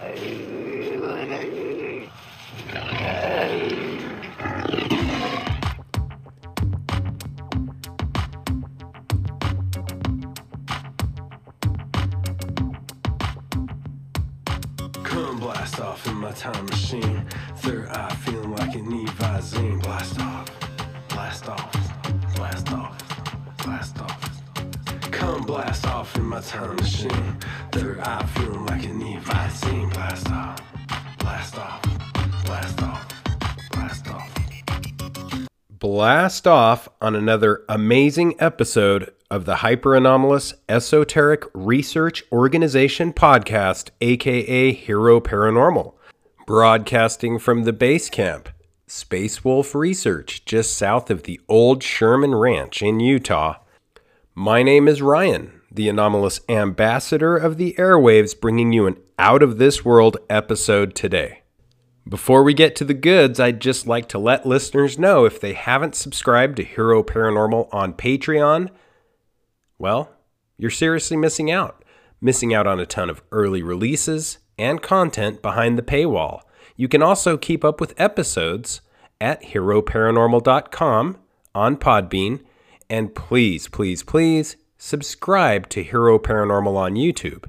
Come off on another amazing episode of the Hyper Anomalous Esoteric Research Organization podcast, aka Hero Paranormal, broadcasting from the base camp, Space Wolf Research, just south of the old Sherman Ranch in Utah. My name is Ryan, the anomalous ambassador of the airwaves, bringing you an out of this world episode today. Before we get to the goods, I'd just like to let listeners know if they haven't subscribed to Hero Paranormal on Patreon, well, you're seriously missing out. Missing out on a ton of early releases and content behind the paywall. You can also keep up with episodes at heroparanormal.com on Podbean. And please, please, please subscribe to Hero Paranormal on YouTube.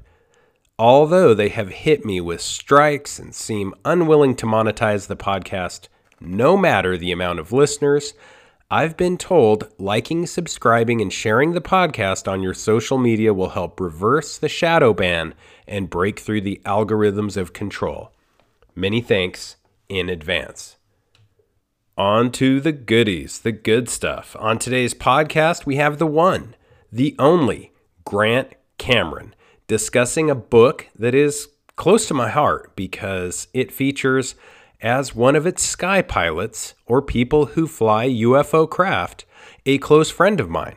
Although they have hit me with strikes and seem unwilling to monetize the podcast, no matter the amount of listeners, I've been told liking, subscribing, and sharing the podcast on your social media will help reverse the shadow ban and break through the algorithms of control. Many thanks in advance. On to the goodies, the good stuff. On today's podcast, we have the one, the only Grant Cameron discussing a book that is close to my heart because it features, as one of its sky pilots or people who fly UFO craft, a close friend of mine,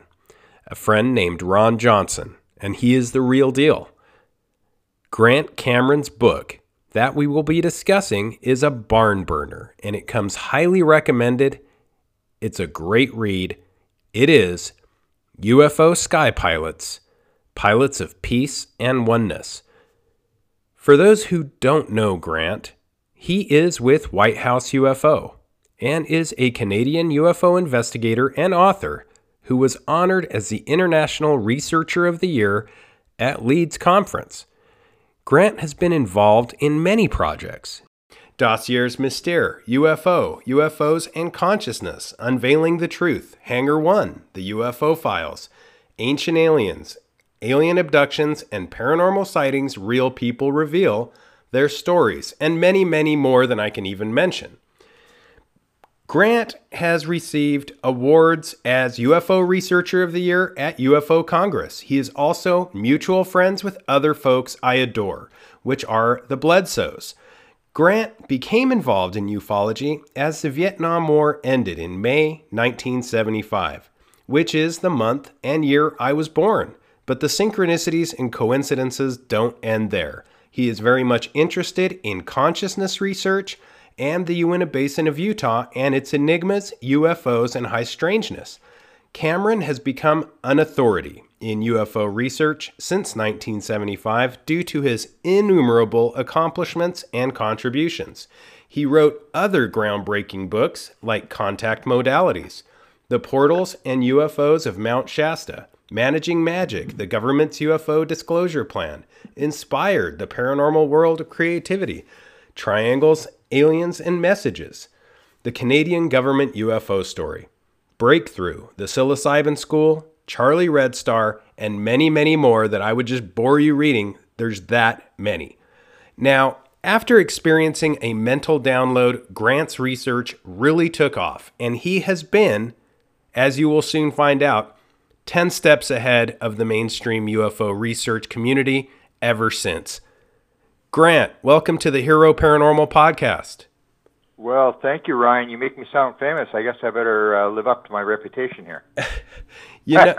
a friend named Ron Johnson, and he is the real deal. Grant Cameron's book that we will be discussing is a barn burner, and it comes highly recommended. It's a great read. It is UFO Sky Pilots Pilots of Peace and Oneness. For those who don't know Grant, he is with White House UFO and is a Canadian UFO investigator and author who was honored as the International Researcher of the Year at Leeds Conference. Grant has been involved in many projects. Dossiers Mystere, UFO, UFOs and Consciousness, Unveiling the Truth, Hangar 1, The UFO Files, Ancient Aliens, Alien Abductions, and Paranormal Sightings Real People Reveal, their stories, and many, many more than I can even mention. Grant has received awards as UFO Researcher of the Year at UFO Congress. He is also mutual friends with other folks I adore, which are the Bledsoes. Grant became involved in ufology as the Vietnam War ended in May 1975, which is the month and year I was born. But the synchronicities and coincidences don't end there. He is very much interested in consciousness research and the Uinta Basin of Utah and its enigmas, UFOs, and high strangeness. Cameron has become an authority in UFO research since 1975 due to his innumerable accomplishments and contributions. He wrote other groundbreaking books like Contact Modalities, The Portals and UFOs of Mount Shasta, Managing Magic, the government's UFO disclosure plan, Inspired, the paranormal world of creativity, Triangles, Aliens, and Messages, the Canadian government UFO story, Breakthrough, the Psilocybin School, Charlie Red Star, and many, many more that I would just bore you reading. There's that many. Now, after experiencing a mental download, Grant's research really took off, and he has been, as you will soon find out, 10 steps ahead of the mainstream UFO research community ever since. Grant, welcome to the Hero Paranormal Podcast. Well, thank you, Ryan. You make me sound famous. I guess I better uh, live up to my reputation here. You know,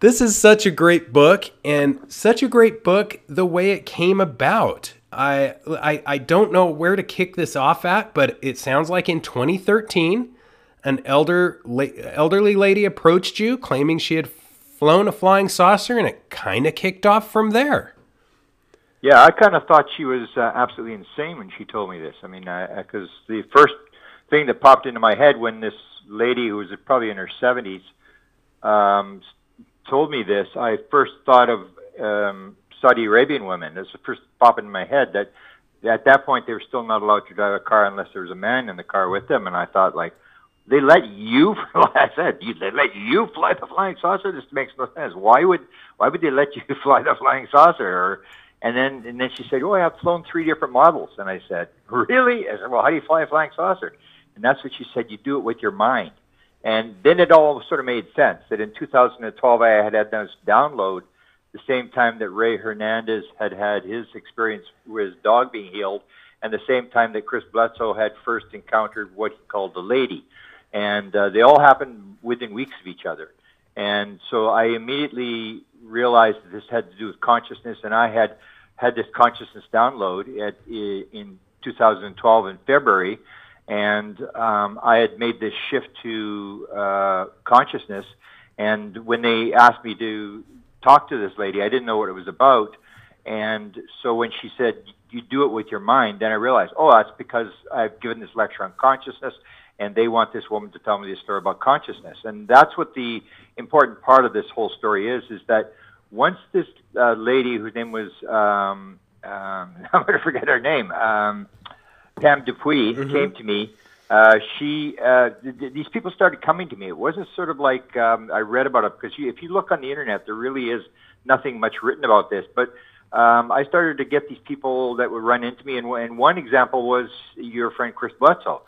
this is such a great book, and such a great book the way it came about. I, I I don't know where to kick this off at, but it sounds like in 2013, an elder la- elderly lady approached you claiming she had flown a flying saucer, and it kind of kicked off from there. Yeah, I kind of thought she was uh, absolutely insane when she told me this. I mean, because the first thing that popped into my head when this lady, who was probably in her 70s, um, told me this, I first thought of um, Saudi Arabian women. That's the first pop in my head that at that point they were still not allowed to drive a car unless there was a man in the car with them. And I thought, like, they let you, like I said, you, they let you fly the flying saucer. This makes no sense. Why would why would they let you fly the flying saucer? Or, and then and then she said, oh, I've flown three different models. And I said, really? I said, well, how do you fly a flying saucer? And that's what she said. You do it with your mind. And then it all sort of made sense that in 2012 I had had this download the same time that Ray Hernandez had had his experience with his dog being healed, and the same time that Chris Bledsoe had first encountered what he called the lady. And uh, they all happened within weeks of each other. And so I immediately realized that this had to do with consciousness, and I had had this consciousness download at, in 2012 in February, and um, I had made this shift to uh, consciousness. And when they asked me to talk to this lady. I didn't know what it was about. And so when she said, you do it with your mind, then I realized, oh, that's because I've given this lecture on consciousness and they want this woman to tell me the story about consciousness. And that's what the important part of this whole story is, is that once this uh, lady whose name was, um, um, I'm going to forget her name, um, Pam Dupuis mm-hmm. came to me uh, she uh, th- these people started coming to me. It wasn't sort of like um, I read about it because you, if you look on the internet, there really is nothing much written about this. But um, I started to get these people that would run into me, and, and one example was your friend Chris Bledsoe,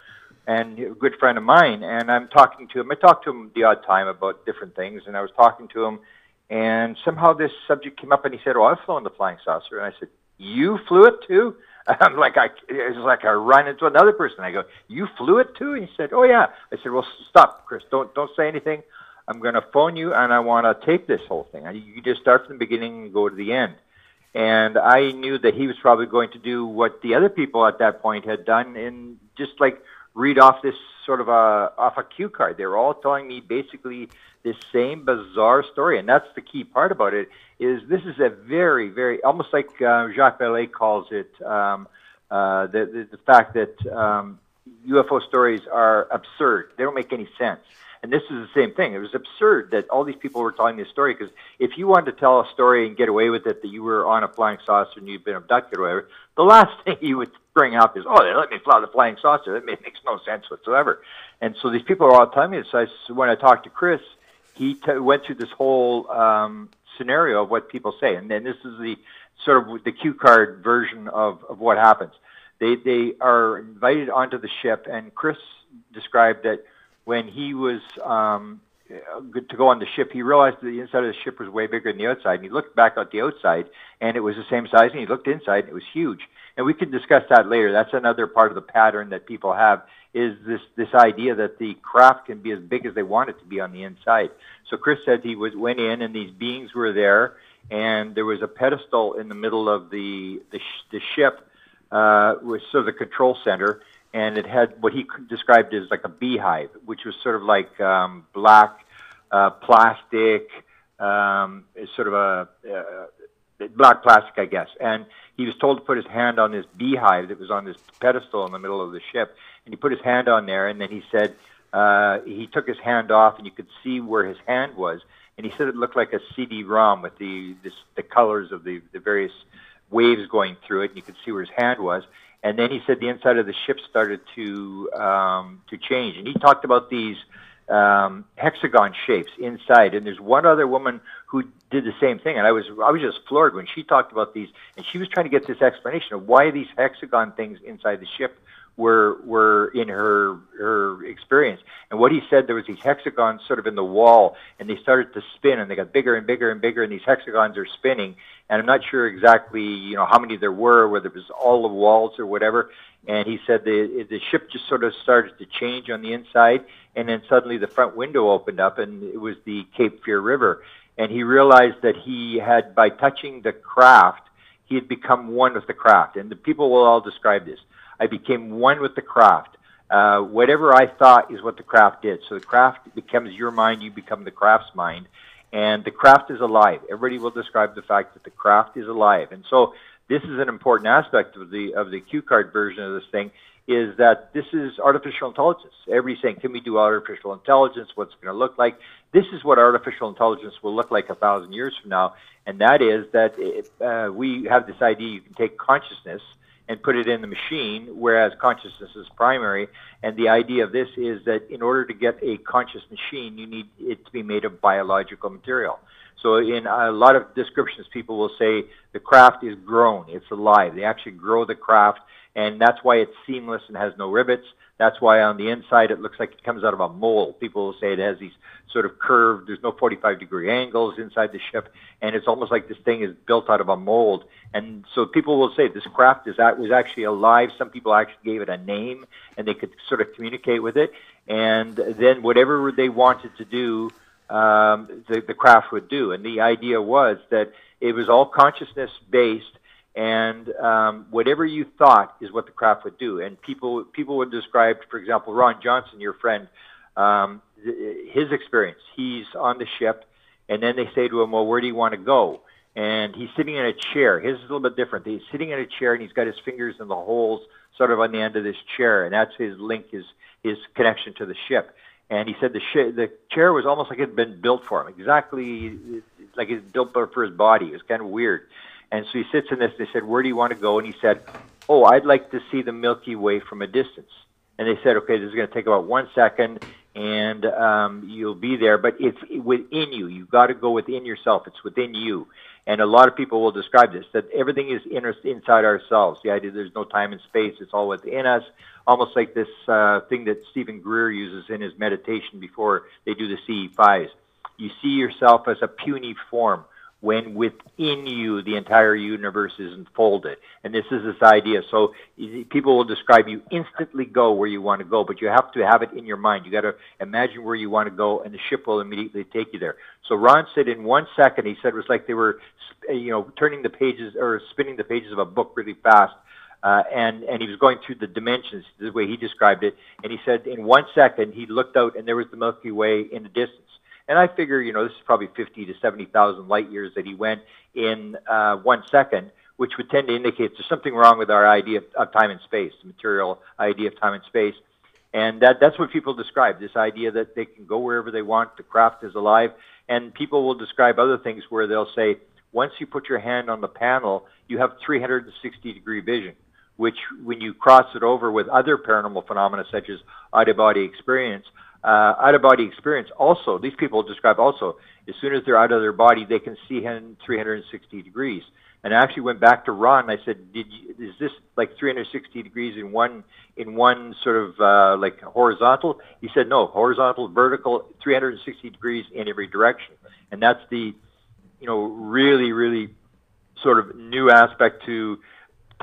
and a good friend of mine. And I'm talking to him. I talk to him the odd time about different things, and I was talking to him, and somehow this subject came up, and he said, "Oh, I've flown the flying saucer," and I said, "You flew it too?" I'm like, I, it's like I run into another person. I go, you flew it too? And he said, oh yeah. I said, well, stop, Chris. Don't don't say anything. I'm going to phone you, and I want to tape this whole thing. You just start from the beginning and go to the end. And I knew that he was probably going to do what the other people at that point had done, and just like read off this sort of a off a cue card. They were all telling me basically this same bizarre story, and that's the key part about it. Is this is a very, very almost like uh, Jacques Vallée calls it um, uh, the, the the fact that um, UFO stories are absurd. They don't make any sense. And this is the same thing. It was absurd that all these people were telling this story because if you wanted to tell a story and get away with it that you were on a flying saucer and you'd been abducted or whatever, the last thing you would bring up is, oh, they let me fly the flying saucer. That makes no sense whatsoever. And so these people are all telling me this. I, when I talked to Chris, he t- went through this whole um, scenario of what people say. And then this is the sort of the cue card version of, of what happens. They, they are invited onto the ship, and Chris described that when he was um, to go on the ship, he realized that the inside of the ship was way bigger than the outside. And he looked back at the outside, and it was the same size. And he looked inside, and it was huge. And we can discuss that later. That's another part of the pattern that people have is this this idea that the craft can be as big as they want it to be on the inside. So Chris said he was went in, and these beings were there, and there was a pedestal in the middle of the the, sh- the ship, uh, was sort of the control center and it had what he described as like a beehive, which was sort of like um, black uh, plastic, um, sort of a uh, black plastic, I guess. And he was told to put his hand on this beehive that was on this pedestal in the middle of the ship, and he put his hand on there, and then he said uh, he took his hand off, and you could see where his hand was, and he said it looked like a CD-ROM with the this, the colors of the the various waves going through it, and you could see where his hand was and then he said the inside of the ship started to um, to change. And he talked about these um, hexagon shapes inside. And there's one other woman who did the same thing, and I was I was just floored when she talked about these. And she was trying to get this explanation of why these hexagon things inside the ship were were in her her experience. And what he said there was these hexagons sort of in the wall, and they started to spin, and they got bigger and bigger and bigger, and these hexagons are spinning. And I'm not sure exactly you know how many there were, whether it was all the walls or whatever. And he said the the ship just sort of started to change on the inside, and then suddenly the front window opened up, and it was the Cape Fear River. And he realized that he had by touching the craft, he had become one with the craft. And the people will all describe this I became one with the craft. Uh, whatever I thought is what the craft did. So the craft becomes your mind, you become the craft's mind. And the craft is alive. Everybody will describe the fact that the craft is alive. And so this is an important aspect of the of the cue card version of this thing is that this is artificial intelligence. Everybody's saying, can we do artificial intelligence? What's it going to look like? This is what artificial intelligence will look like a thousand years from now, and that is that uh, we have this idea you can take consciousness and put it in the machine, whereas consciousness is primary. And the idea of this is that in order to get a conscious machine, you need it to be made of biological material. So in a lot of descriptions, people will say the craft is grown, it's alive. They actually grow the craft and that's why it's seamless and has no rivets. That's why on the inside it looks like it comes out of a mold. People will say it has these sort of curved, there's no 45 degree angles inside the ship, and it's almost like this thing is built out of a mold. And so people will say this craft is that was actually alive. Some people actually gave it a name, and they could sort of communicate with it. And then whatever they wanted to do, um, the, the craft would do. And the idea was that it was all consciousness based and um, whatever you thought is what the craft would do. And people people would describe, for example, Ron Johnson, your friend, um, his experience. He's on the ship, and then they say to him, "Well, where do you want to go?" And he's sitting in a chair. His is a little bit different. He's sitting in a chair, and he's got his fingers in the holes, sort of on the end of this chair, and that's his link, his his connection to the ship. And he said the sh- the chair was almost like it had been built for him, exactly like it's built for his body. It was kind of weird. And so he sits in this. They said, "Where do you want to go?" And he said, "Oh, I'd like to see the Milky Way from a distance." And they said, "Okay, this is going to take about one second, and um, you'll be there, but it's within you. You've got to go within yourself. It's within you." And a lot of people will describe this that everything is in, inside ourselves. The idea there's no time and space; it's all within us. Almost like this uh, thing that Steven Greer uses in his meditation before they do the CE5s. You see yourself as a puny form when within you the entire universe is unfolded. And this is this idea. So people will describe you instantly go where you want to go, but you have to have it in your mind. You got to imagine where you want to go, and the ship will immediately take you there. So Ron said in one second, he said it was like they were, you know, turning the pages or spinning the pages of a book really fast. Uh, and and he was going through the dimensions the way he described it. And he said in one second he looked out and there was the Milky Way in the distance. And I figure, you know, this is probably 50 to 70,000 light years that he went in uh, one second, which would tend to indicate there's something wrong with our idea of, of time and space, the material idea of time and space. And that, that's what people describe this idea that they can go wherever they want, the craft is alive. And people will describe other things where they'll say, once you put your hand on the panel, you have 360 degree vision, which when you cross it over with other paranormal phenomena such as out of body experience, uh, out of body experience also. These people describe also as soon as they're out of their body they can see him 360 degrees. And I actually went back to Ron I said did you, is this like 360 degrees in one in one sort of uh, like horizontal? He said no horizontal vertical 360 degrees in every direction. And that's the you know really really sort of new aspect to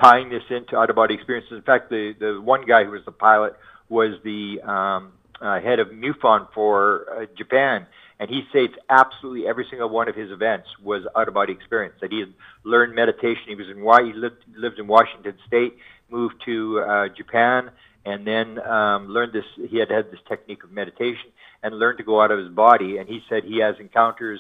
tying this into out of body experiences. In fact the the one guy who was the pilot was the um, uh, head of MUFON for uh, Japan, and he states absolutely every single one of his events was out of body experience. That he had learned meditation. He was in he lived lived in Washington State, moved to uh, Japan, and then um, learned this. He had had this technique of meditation and learned to go out of his body. And he said he has encounters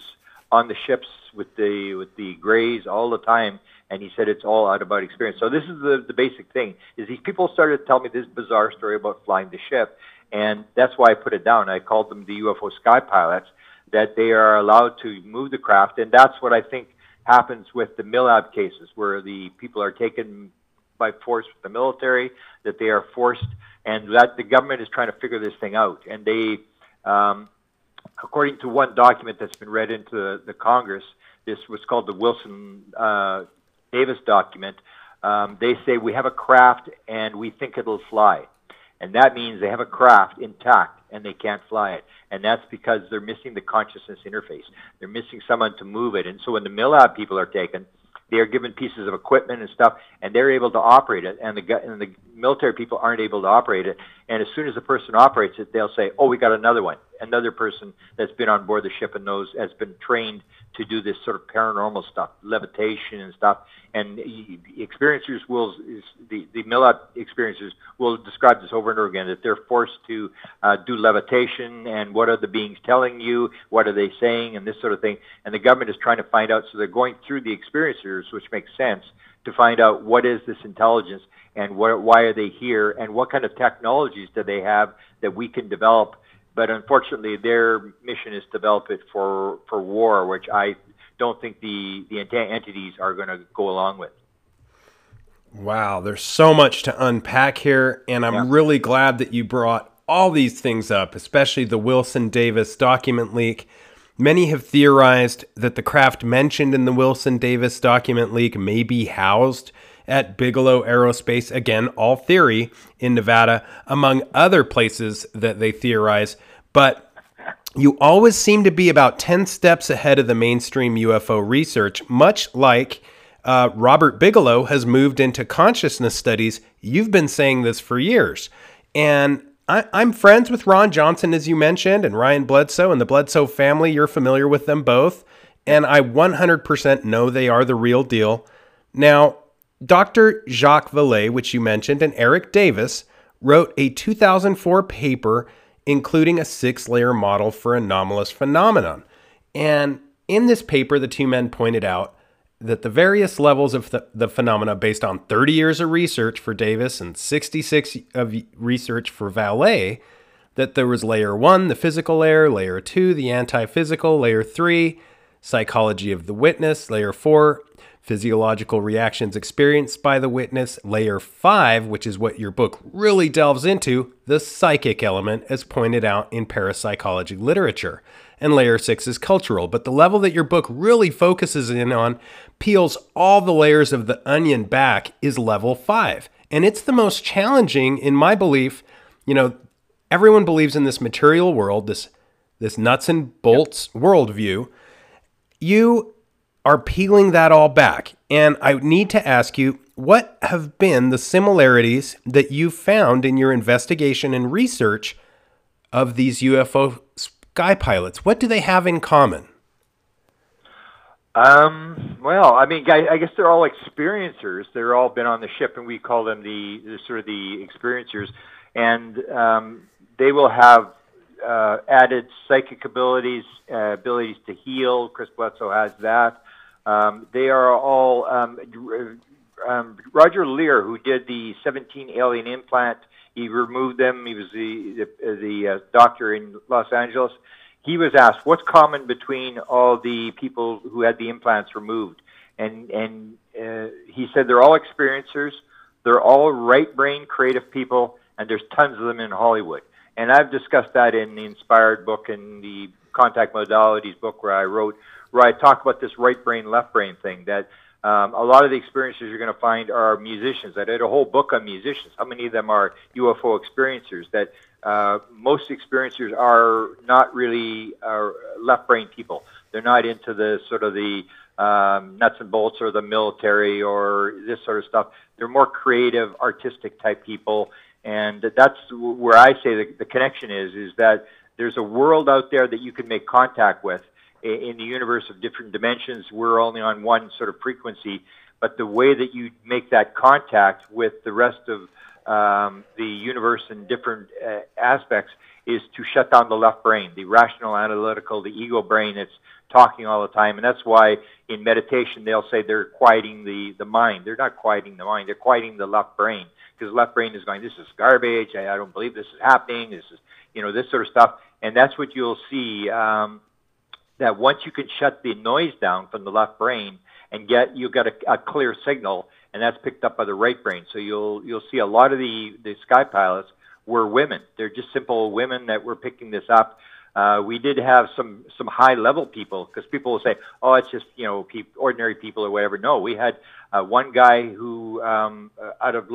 on the ships with the with the Greys all the time. And he said it's all out of body experience. So this is the the basic thing: is these people started to tell me this bizarre story about flying the ship, and that's why I put it down. I called them the UFO sky pilots, that they are allowed to move the craft. And that's what I think happens with the MILAB cases, where the people are taken by force with the military, that they are forced, and that the government is trying to figure this thing out. And they, um, according to one document that's been read into the, the Congress, this was called the Wilson uh, Davis document. Um, they say we have a craft and we think it'll fly. And that means they have a craft intact and they can't fly it. And that's because they're missing the consciousness interface. They're missing someone to move it. And so when the MILAB people are taken, they are given pieces of equipment and stuff, and they're able to operate it. And the and the military people aren't able to operate it. And as soon as the person operates it, they'll say, "Oh, we got another one." Another person that's been on board the ship and knows has been trained to do this sort of paranormal stuff, levitation and stuff. And the experiencers will, the, the MILAB experiencers will describe this over and over again, that they're forced to uh, do levitation and what are the beings telling you, what are they saying, and this sort of thing. And the government is trying to find out, so they're going through the experiencers, which makes sense, to find out what is this intelligence and wh- why are they here and what kind of technologies do they have that we can develop. But unfortunately, their mission is to develop it for, for war, which I don't think the, the entities are going to go along with. Wow, there's so much to unpack here, and I'm yeah. really glad that you brought all these things up, especially the Wilson Davis document leak. Many have theorized that the craft mentioned in the Wilson Davis document leak may be housed at Bigelow Aerospace, again, all theory, in Nevada, among other places that they theorize. But you always seem to be about 10 steps ahead of the mainstream UFO research, much like uh, Robert Bigelow has moved into consciousness studies. You've been saying this for years. And I, am friends with Ron Johnson, as you mentioned, and Ryan Bledsoe and the Bledsoe family. You're familiar with them both. And I 100% know they are the real deal. Now, Dr. Jacques Vallée, which you mentioned, and Eric Davis wrote a 2004 paper including a six layer model for anomalous phenomenon. And in this paper, the two men pointed out that the various levels of the, the, phenomena based on 30 years of research for Davis and 66 of research for Vallée, that there was layer one, the physical layer, layer two, the anti physical, layer three, psychology of the witness, layer four, physiological reactions experienced by the witness, layer five, which is what your book really delves into, the psychic element, as pointed out in parapsychology literature and layer six is cultural. But the level that your book really focuses in on, peels all the layers of the onion back, is level five. And it's the most challenging, in my belief. You know, everyone believes in this material world, this this nuts and bolts yep. worldview. You are peeling that all back. And I need to ask you, what have been the similarities that you found in your investigation and research of these UFO sky pilots? What do they have in common? Um, well, I mean, I, I guess they're all experiencers. They're all been on the ship, and we call them the, the sort of the experiencers. And um, they will have uh, added psychic abilities, uh, abilities to heal. Chris Bledsoe has that. Um, they are all um, um, Roger Leir, who did the 17 alien implant he removed them. He was the the, the uh, doctor in Los Angeles. He was asked, "What's common between all the people who had the implants removed?" And and uh, he said they're all experiencers. They're all right brain creative people, and there's tons of them in Hollywood. And I've discussed that in the Inspired book and the Contact Modalities book where I wrote, where I talk about this right brain, left brain thing that um, a lot of the experiences you're going to find are musicians. I did a whole book on musicians. How many of them are UFO experiencers? That uh, most experiencers are not really uh, left brain people. They're not into the sort of the um, nuts and bolts or the military or this sort of stuff. They're more creative, artistic type people, and that's where I say the, the connection is. Is that there's a world out there that you can make contact with in the universe of different dimensions, we're only on one sort of frequency. But the way that you make that contact with the rest of um, the universe in different uh, aspects is to shut down the left brain, the rational, analytical, the ego brain that's talking all the time. And that's why in meditation they'll say they're quieting the, the mind. They're not quieting the mind, they're quieting the left brain. Because left brain is going, this is garbage, I, I don't believe this is happening, this is, you know, this sort of stuff. And that's what you'll see. Um, that once you can shut the noise down from the left brain and get you get a, a clear signal, and that's picked up by the right brain. So you'll you'll see a lot of the the sky pilots were women. They're just simple women that were picking this up. Uh, we did have some some high level people because people will say, "Oh, it's just you know pe- ordinary people or whatever." No, we had uh, one guy who um, uh, out of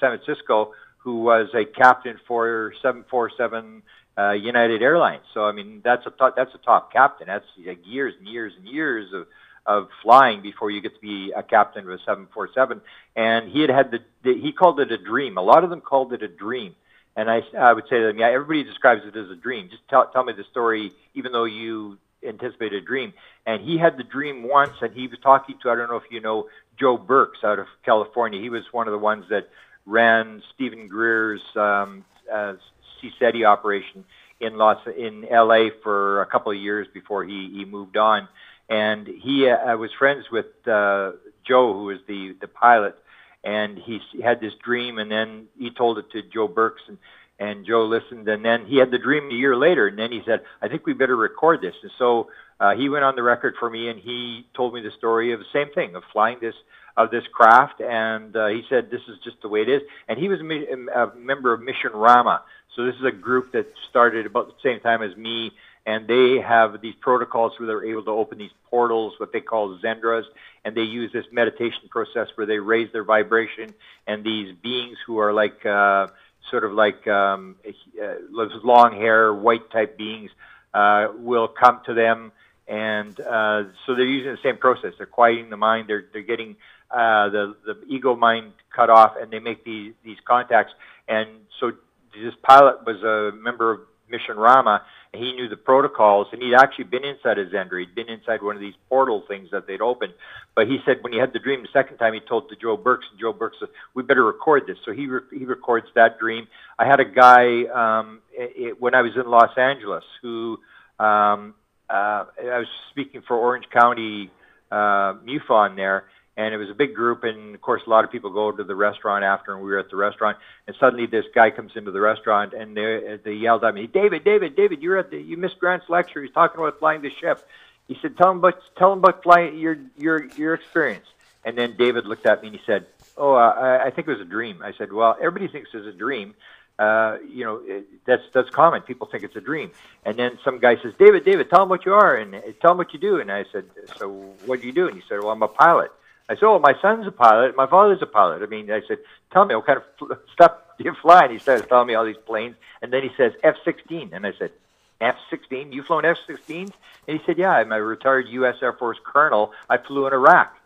San Francisco who was a captain for 747 uh, United Airlines. So I mean, that's a top, that's a top captain. That's like years and years and years of of flying before you get to be a captain of a 747. And he had had the, the he called it a dream. A lot of them called it a dream. And I, I would say to them, yeah, everybody describes it as a dream. Just tell, tell me the story, even though you anticipate a dream. And he had the dream once, and he was talking to, I don't know if you know, Joe Burkes out of California. He was one of the ones that ran Steven Greer's um, uh, CSETI operation in Los in LA for a couple of years before he he moved on, and he uh, was friends with uh, Joe, who was the the pilot, and he had this dream, and then he told it to Joe Burkes, and and Joe listened, and then he had the dream a year later, and then he said, "I think we better record this." And so uh, he went on the record for me, and he told me the story of the same thing of flying this of this craft, and uh, he said this is just the way it is. And he was a, a member of Mission Rahma, so this is a group that started about the same time as me, and they have these protocols where they're able to open these portals, what they call xendras, and they use this meditation process where they raise their vibration, and these beings who are like uh, sort of like um, uh, long hair, white type beings uh, will come to them, and uh, so they're using the same process. They're quieting the mind. They're they're getting uh, the the ego mind cut off, and they make these these contacts. And so this pilot was a member of Mission Rahma, and he knew the protocols, and he'd actually been inside a Xendra. He'd been inside one of these portal things that they'd opened. But he said when he had the dream the second time, he told to Joe Burkes, and Joe Burkes said, "We better record this." So he re- he records that dream. I had a guy um, it, when I was in Los Angeles who um, uh, I was speaking for Orange County uh, MUFON there and it was a big group and of course a lot of people go to the restaurant after and we were at the restaurant and suddenly this guy comes into the restaurant and they they yelled at me david david david you're at the you missed grant's lecture he's talking about flying the ship he said tell him about tell him about flying your your your experience and then david looked at me and he said oh uh, i think it was a dream i said well everybody thinks it's a dream uh, you know, it, that's that's common. People think it's a dream. And then some guy says, "David, David, tell him what you are and tell him what you do." And I said, "So what do you do?" And he said, "Well, I'm a pilot." I said, "Oh, my son's a pilot. My father's a pilot." I mean, I said, "Tell me what kind of stuff do you fly?" And he started telling me all these planes, and then he says F-16, and I said, "F-16? You flown F-16s?" And he said, "Yeah, I'm a retired U.S. Air Force colonel. I flew in Iraq."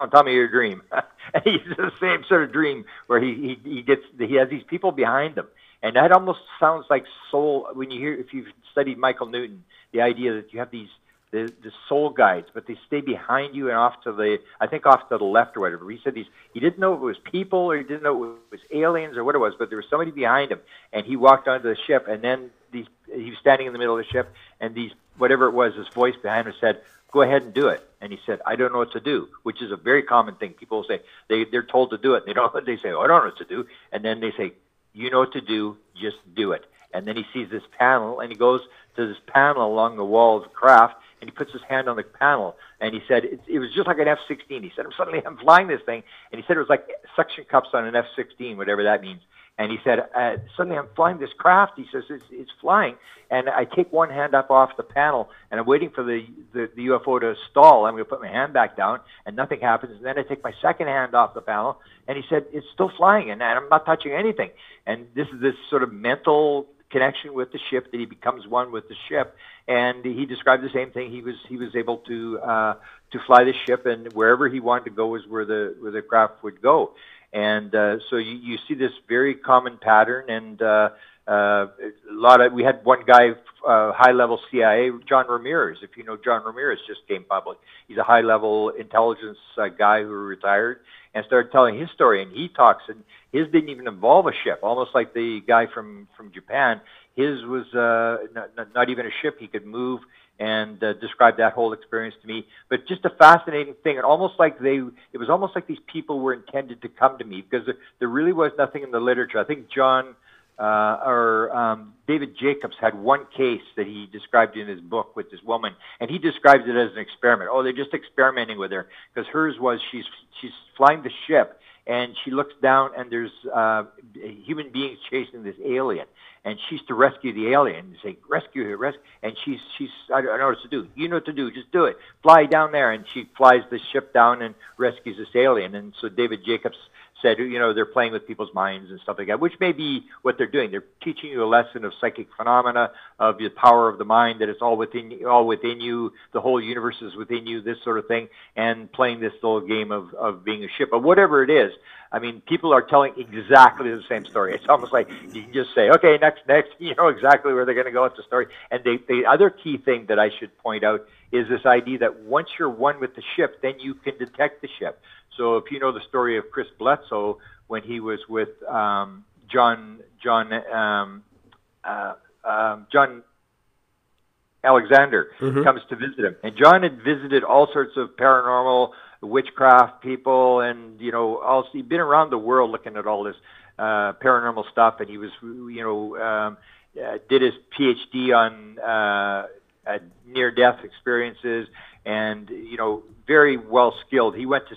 Oh, tell me your dream. and he's the same sort of dream where he, he he gets he has these people behind him, and that almost sounds like soul. When you hear if you've studied Michael Newton, the idea that you have these the, the soul guides, but they stay behind you and off to the, I think off to the left or whatever. He said these, he didn't know if it was people or he didn't know it was aliens or what it was, but there was somebody behind him, and he walked onto the ship, and then these, he was standing in the middle of the ship, and these, whatever it was, this voice behind him said, "Go ahead and do it." And he said, "I don't know what to do," which is a very common thing. People say they they're told to do it, they don't. They say, "Oh, I don't know what to do," and then they say, "You know what to do, just do it." And then he sees this panel, and he goes to this panel along the wall of the craft, and he puts his hand on the panel and he said it, it was just like an F-16. He said, I'm suddenly I'm flying this thing, and he said it was like suction cups on an F-16, whatever that means. And he said, uh, suddenly I'm flying this craft. He says it's, it's flying, and I take one hand up off the panel, and I'm waiting for the, the the UFO to stall. I'm going to put my hand back down, and nothing happens. And then I take my second hand off the panel, and he said it's still flying, and I'm not touching anything. And this is this sort of mental connection with the ship that he becomes one with the ship. And he described the same thing. He was he was able to uh to fly the ship and wherever he wanted to go was where the where the craft would go. And uh so you you see this very common pattern. And uh uh, a lot of we had one guy, uh, high level CIA, John Ramirez. If you know John Ramirez, just came public. He's a high level intelligence uh, guy who retired and started telling his story. And he talks, and his didn't even involve a ship, almost like the guy from from Japan. His was uh, not, not even a ship. He could move and uh, describe that whole experience to me. But just a fascinating thing, and almost like they, it was almost like these people were intended to come to me because there, there really was nothing in the literature. I think John uh, or um, David Jacobs had one case that he described in his book with this woman, and he describes it as an experiment. Oh, they're just experimenting with her because hers was she's she's flying the ship and she looks down and there's uh, human beings chasing this alien, and she's to rescue the alien. And say rescue her, rescue, and she's she's I don't know what to do. You know what to do. Just do it. Fly down there, and she flies the ship down and rescues this alien. And so David Jacobs said, you know, they're playing with people's minds and stuff like that, which may be what they're doing. They're teaching you a lesson of psychic phenomena, of the power of the mind, that it's all within, all within you, the whole universe is within you, this sort of thing, and playing this little game of, of being a ship. But whatever it is, I mean, people are telling exactly the same story. It's almost like you can just say, okay, next, next, you know exactly where they're going to go with the story. And they, the other key thing that I should point out is this idea that once you're one with the ship, then you can detect the ship. So if you know the story of Chris Bledsoe when he was with um, John John um, uh, um, John Alexander mm-hmm. comes to visit him, and John had visited all sorts of paranormal witchcraft people, and you know, also he'd been around the world looking at all this uh, paranormal stuff, and he was, you know, um, uh, did his PhD on uh, uh, near-death experiences, and you know, very well skilled. He went to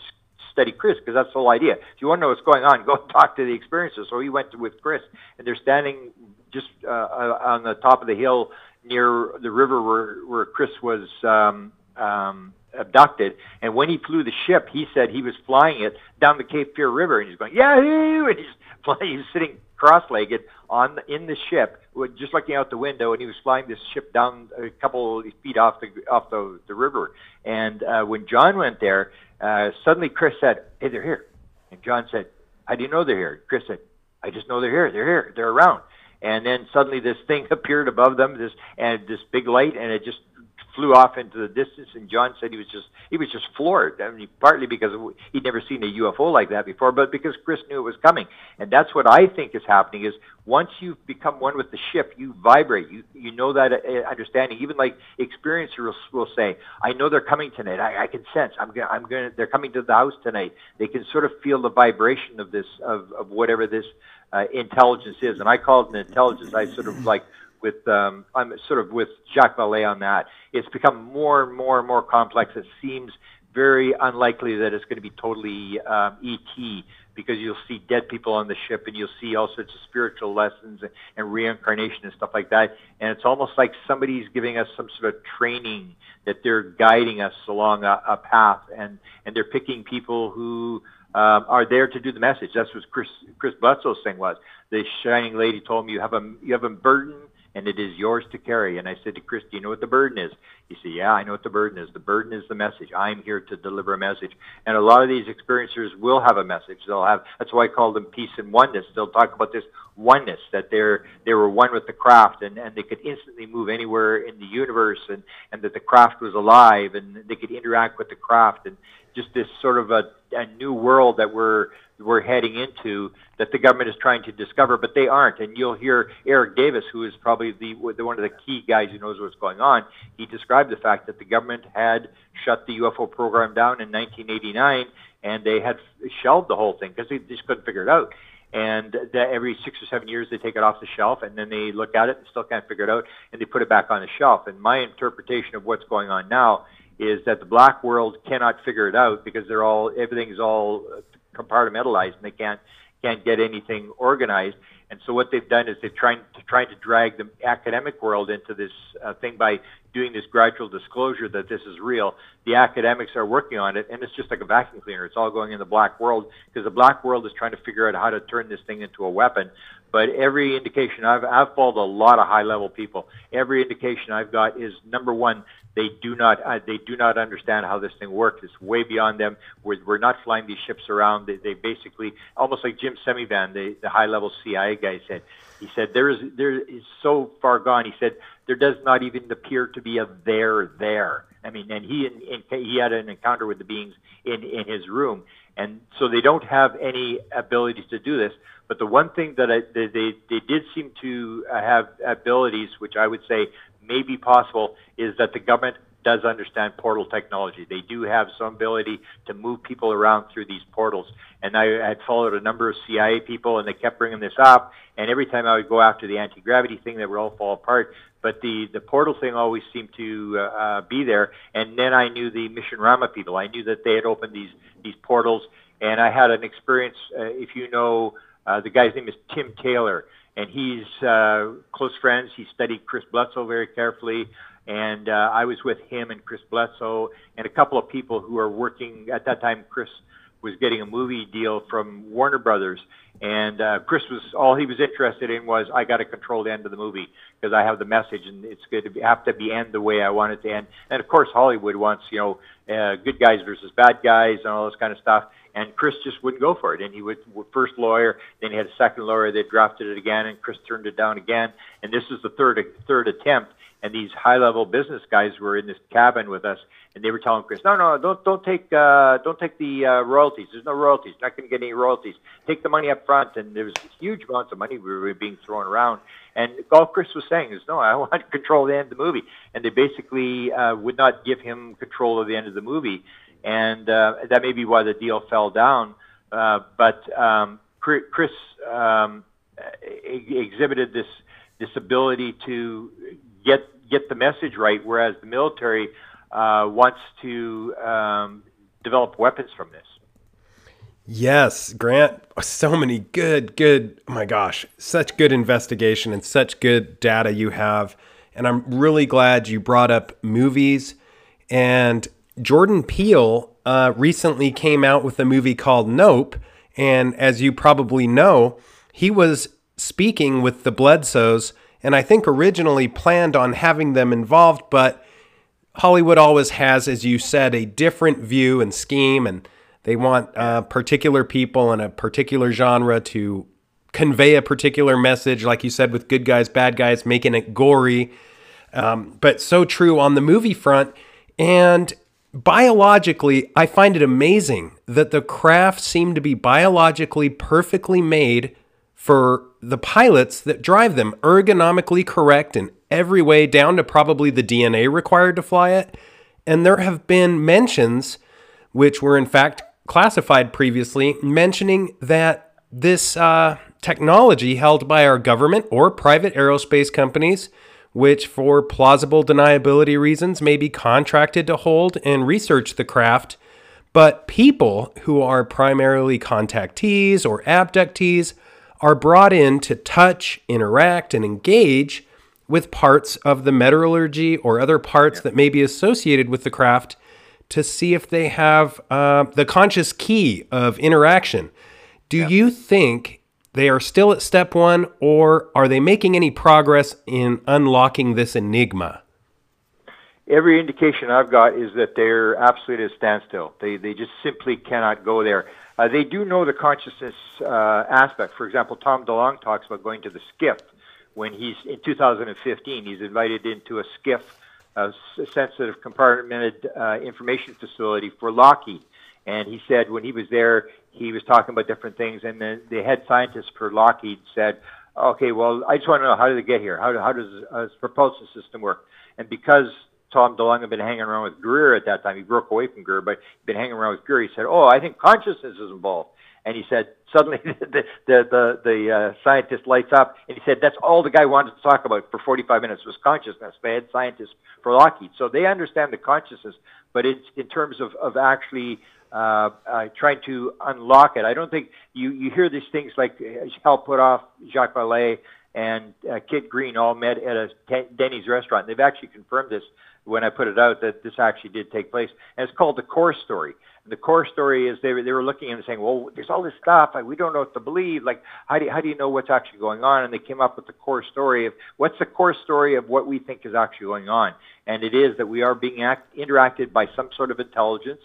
study Chris because that's the whole idea. If you want to know what's going on, go talk to the experiencers. So he went to, with Chris, and they're standing just uh, uh, on the top of the hill near the river where where Chris was um, um, abducted. And when he flew the ship, he said he was flying it down the Cape Fear River, and he's going yahoo, and he's flying, he's sitting cross-legged on in the ship, just looking out the window, and he was flying this ship down a couple feet off the off the, the river. And uh, when John went there, uh, suddenly Chris said, "Hey, they're here," and John said, "How do you know they're here?" Chris said, "I just know they're here. They're here. They're around." And then suddenly this thing appeared above them, this and this big light, and it just flew off into the distance, and John said he was just he was just floored. I mean, partly because he'd never seen a UFO like that before, but because Chris knew it was coming. And that's what I think is happening is once you've become one with the ship, you vibrate. You you know that uh, understanding. Even like experiencers will say, "I know they're coming tonight. I, I can sense. I'm gonna I'm gonna they're coming to the house tonight." They can sort of feel the vibration of this of of whatever this uh, intelligence is. And I call it an intelligence. I sort of like with um, I'm sort of with Jacques Vallée on that. It's become more and more and more complex. It seems very unlikely that it's going to be totally um, ET because you'll see dead people on the ship and you'll see all sorts of spiritual lessons and, and reincarnation and stuff like that. And it's almost like somebody's giving us some sort of training that they're guiding us along a, a path and and they're picking people who um, are there to do the message. That's what Chris Chris Bledsoe's thing was. The shining lady told me you have a you have a burden and it is yours to carry. And I said to Chris, Do you know what the burden is? He said, Yeah, I know what the burden is. The burden is the message. I'm here to deliver a message. And a lot of these experiencers will have a message. They'll have that's why I call them peace and oneness. They'll talk about this oneness, that they're they were one with the craft and, and they could instantly move anywhere in the universe and, and that the craft was alive and they could interact with the craft and just this sort of a, a new world that we're we're heading into that the government is trying to discover, but they aren't. And you'll hear Eric Davis, who is probably the, the one of the key guys who knows what's going on. He described the fact that the government had shut the UFO program down in 1989, and they had shelved the whole thing because they just couldn't figure it out. And that every six or seven years they take it off the shelf, and then they look at it and still can't figure it out, and they put it back on the shelf. And my interpretation of what's going on now is that the black world cannot figure it out because they're all everything's all compartmentalized and they can't can't get anything organized. And so what they've done is they've tried to trying to drag the academic world into this uh, thing by doing this gradual disclosure that this is real. The academics are working on it, and it's just like a vacuum cleaner. It's all going in the black world because the black world is trying to figure out how to turn this thing into a weapon. But every indication I've I've followed a lot of high level people. Every indication I've got is number one, they do not uh, they do not understand how this thing works. It's way beyond them. We're, we're not flying these ships around. They, they basically almost like Jim Semivan, the, the high level CIA guy said. He said there is there is so far gone. He said there does not even appear to be a there there. I mean, and he in, in, he had an encounter with the beings in in his room, and so they don't have any abilities to do this. But the one thing that I, they, they they did seem to uh, have abilities, which I would say may be possible is that the government does understand portal technology. They do have some ability to move people around through these portals. And I had followed a number of CIA people, and they kept bringing this up. And every time I would go after the anti gravity thing, they would all fall apart. But the the portal thing always seemed to uh, be there. And then I knew the Mission Rahma people. I knew that they had opened these these portals. And I had an experience. Uh, if you know, uh, the guy's name is Tim Taylor and he's uh, close friends. He studied Chris Bledsoe very carefully, and uh, I was with him and Chris Bledsoe and a couple of people who are working at that time. Chris was getting a movie deal from Warner Brothers, and uh, Chris was all he was interested in was I got to control the end of the movie because I have the message and it's going to be, have to be end the way I want it to end. And of course, Hollywood wants you know uh, good guys versus bad guys and all this kind of stuff and Chris just wouldn't go for it. And he would first lawyer, then he had a second lawyer. They drafted it again, and Chris turned it down again. And this is the third third attempt. And these high level business guys were in this cabin with us, and they were telling Chris, "No, no, don't don't take uh, don't take the uh, royalties. There's no royalties. Not going to get any royalties. Take the money up front." And there was huge amounts of money we were being thrown around. And all Chris was saying is, "No, I want control the end of the movie." And they basically uh, would not give him control of the end of the movie and uh, that may be why the deal fell down. Uh, but um, Chris um, exhibited this this ability to get get the message right, whereas the military uh, wants to um, develop weapons from this. Yes, Grant, so many good, good, oh my gosh, such good investigation and such good data you have. And I'm really glad you brought up movies. And Jordan Peele uh, recently came out with a movie called Nope. And as you probably know, he was speaking with the Bledsoes, and I think originally planned on having them involved, but Hollywood always has, as you said, a different view and scheme, and they want uh, particular people in a particular genre to convey a particular message, like you said, with good guys, bad guys, making it gory. Um, but so true on the movie front. And biologically, I find it amazing that the craft seem to be biologically perfectly made for the pilots that drive them, ergonomically correct in every way, down to probably the DNA required to fly it. And there have been mentions, which were in fact classified previously, mentioning that this uh, technology held by our government or private aerospace companies, which for plausible deniability reasons may be contracted to hold and research the craft, but people who are primarily contactees or abductees are brought in to touch, interact, and engage with parts of the metallurgy or other parts that may be associated with the craft to see if they have uh, the conscious key of interaction. Do yeah. you think they are still at step one, or are they making any progress in unlocking this enigma? Every indication I've got is that they're absolutely at a standstill. They, they just simply cannot go there. Uh, they do know the consciousness uh, aspect. For example, Tom DeLonge talks about going to the SCIF when he's in 2015. He's invited into a SCIF, a sensitive compartmented uh, information facility for Lockheed. And he said when he was there, he was talking about different things, and the, the head scientist for Lockheed said, "Okay, well, I just want to know how did they get here? How, how does a propulsion system work?" And because Tom DeLonge had been hanging around with Greer at that time. He broke away from Greer, but he'd been hanging around with Greer. He said, "Oh, I think consciousness is involved." And he said, suddenly the the the, the uh, scientist lights up, and he said, "That's all the guy wanted to talk about for 45 minutes was consciousness." The head scientist for Lockheed, so they understand the consciousness, but it's in terms of of actually uh, uh, trying to unlock it. I don't think you you hear these things like Hal Puthoff, Jacques Vallée, and uh, Kit Green all met at a Denny's restaurant. They've actually confirmed this when I put it out that this actually did take place. And it's called the core story. The core story is they were, they were looking and saying, well, there's all this stuff. We don't know what to believe. Like, how do, you, how do you know what's actually going on? And they came up with the core story of what's the core story of what we think is actually going on. And it is that we are being act, interacted by some sort of intelligence.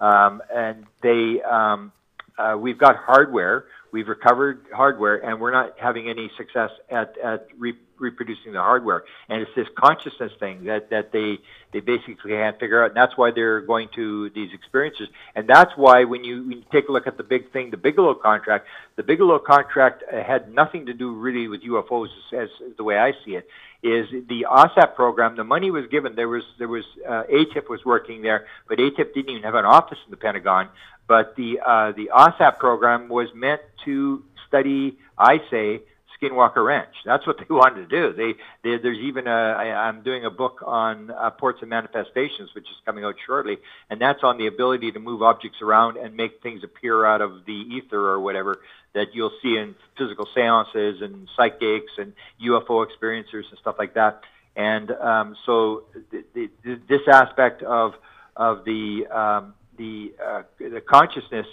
Um, and they, um, uh, we've got hardware we've recovered hardware and we're not having any success at, at re- reproducing the hardware. And it's this consciousness thing that, that they, they basically can't figure out. And that's why they're going to these experiences. And that's why when you, when you take a look at the big thing, the Bigelow contract, the Bigelow contract had nothing to do really with UFOs as, as the way I see it is the AAWSAP program. The money was given. There was there was uh, AATIP was working there, but AATIP didn't even have an office in the Pentagon. But the uh, the AAWSAP program was meant to study, I say, Skinwalker Ranch. That's what they wanted to do. They, they there's even a I, I'm doing a book on uh, apports and manifestations, which is coming out shortly, and that's on the ability to move objects around and make things appear out of the ether or whatever that you'll see in physical seances and psychics and UFO experiencers and stuff like that. And um, so the, the, this aspect of of the um, the uh, the consciousness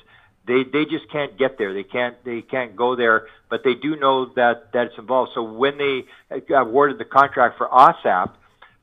they they just can't get there. They can't they can't go there but they do know that that it's involved. So when they uh, awarded the contract for AAWSAP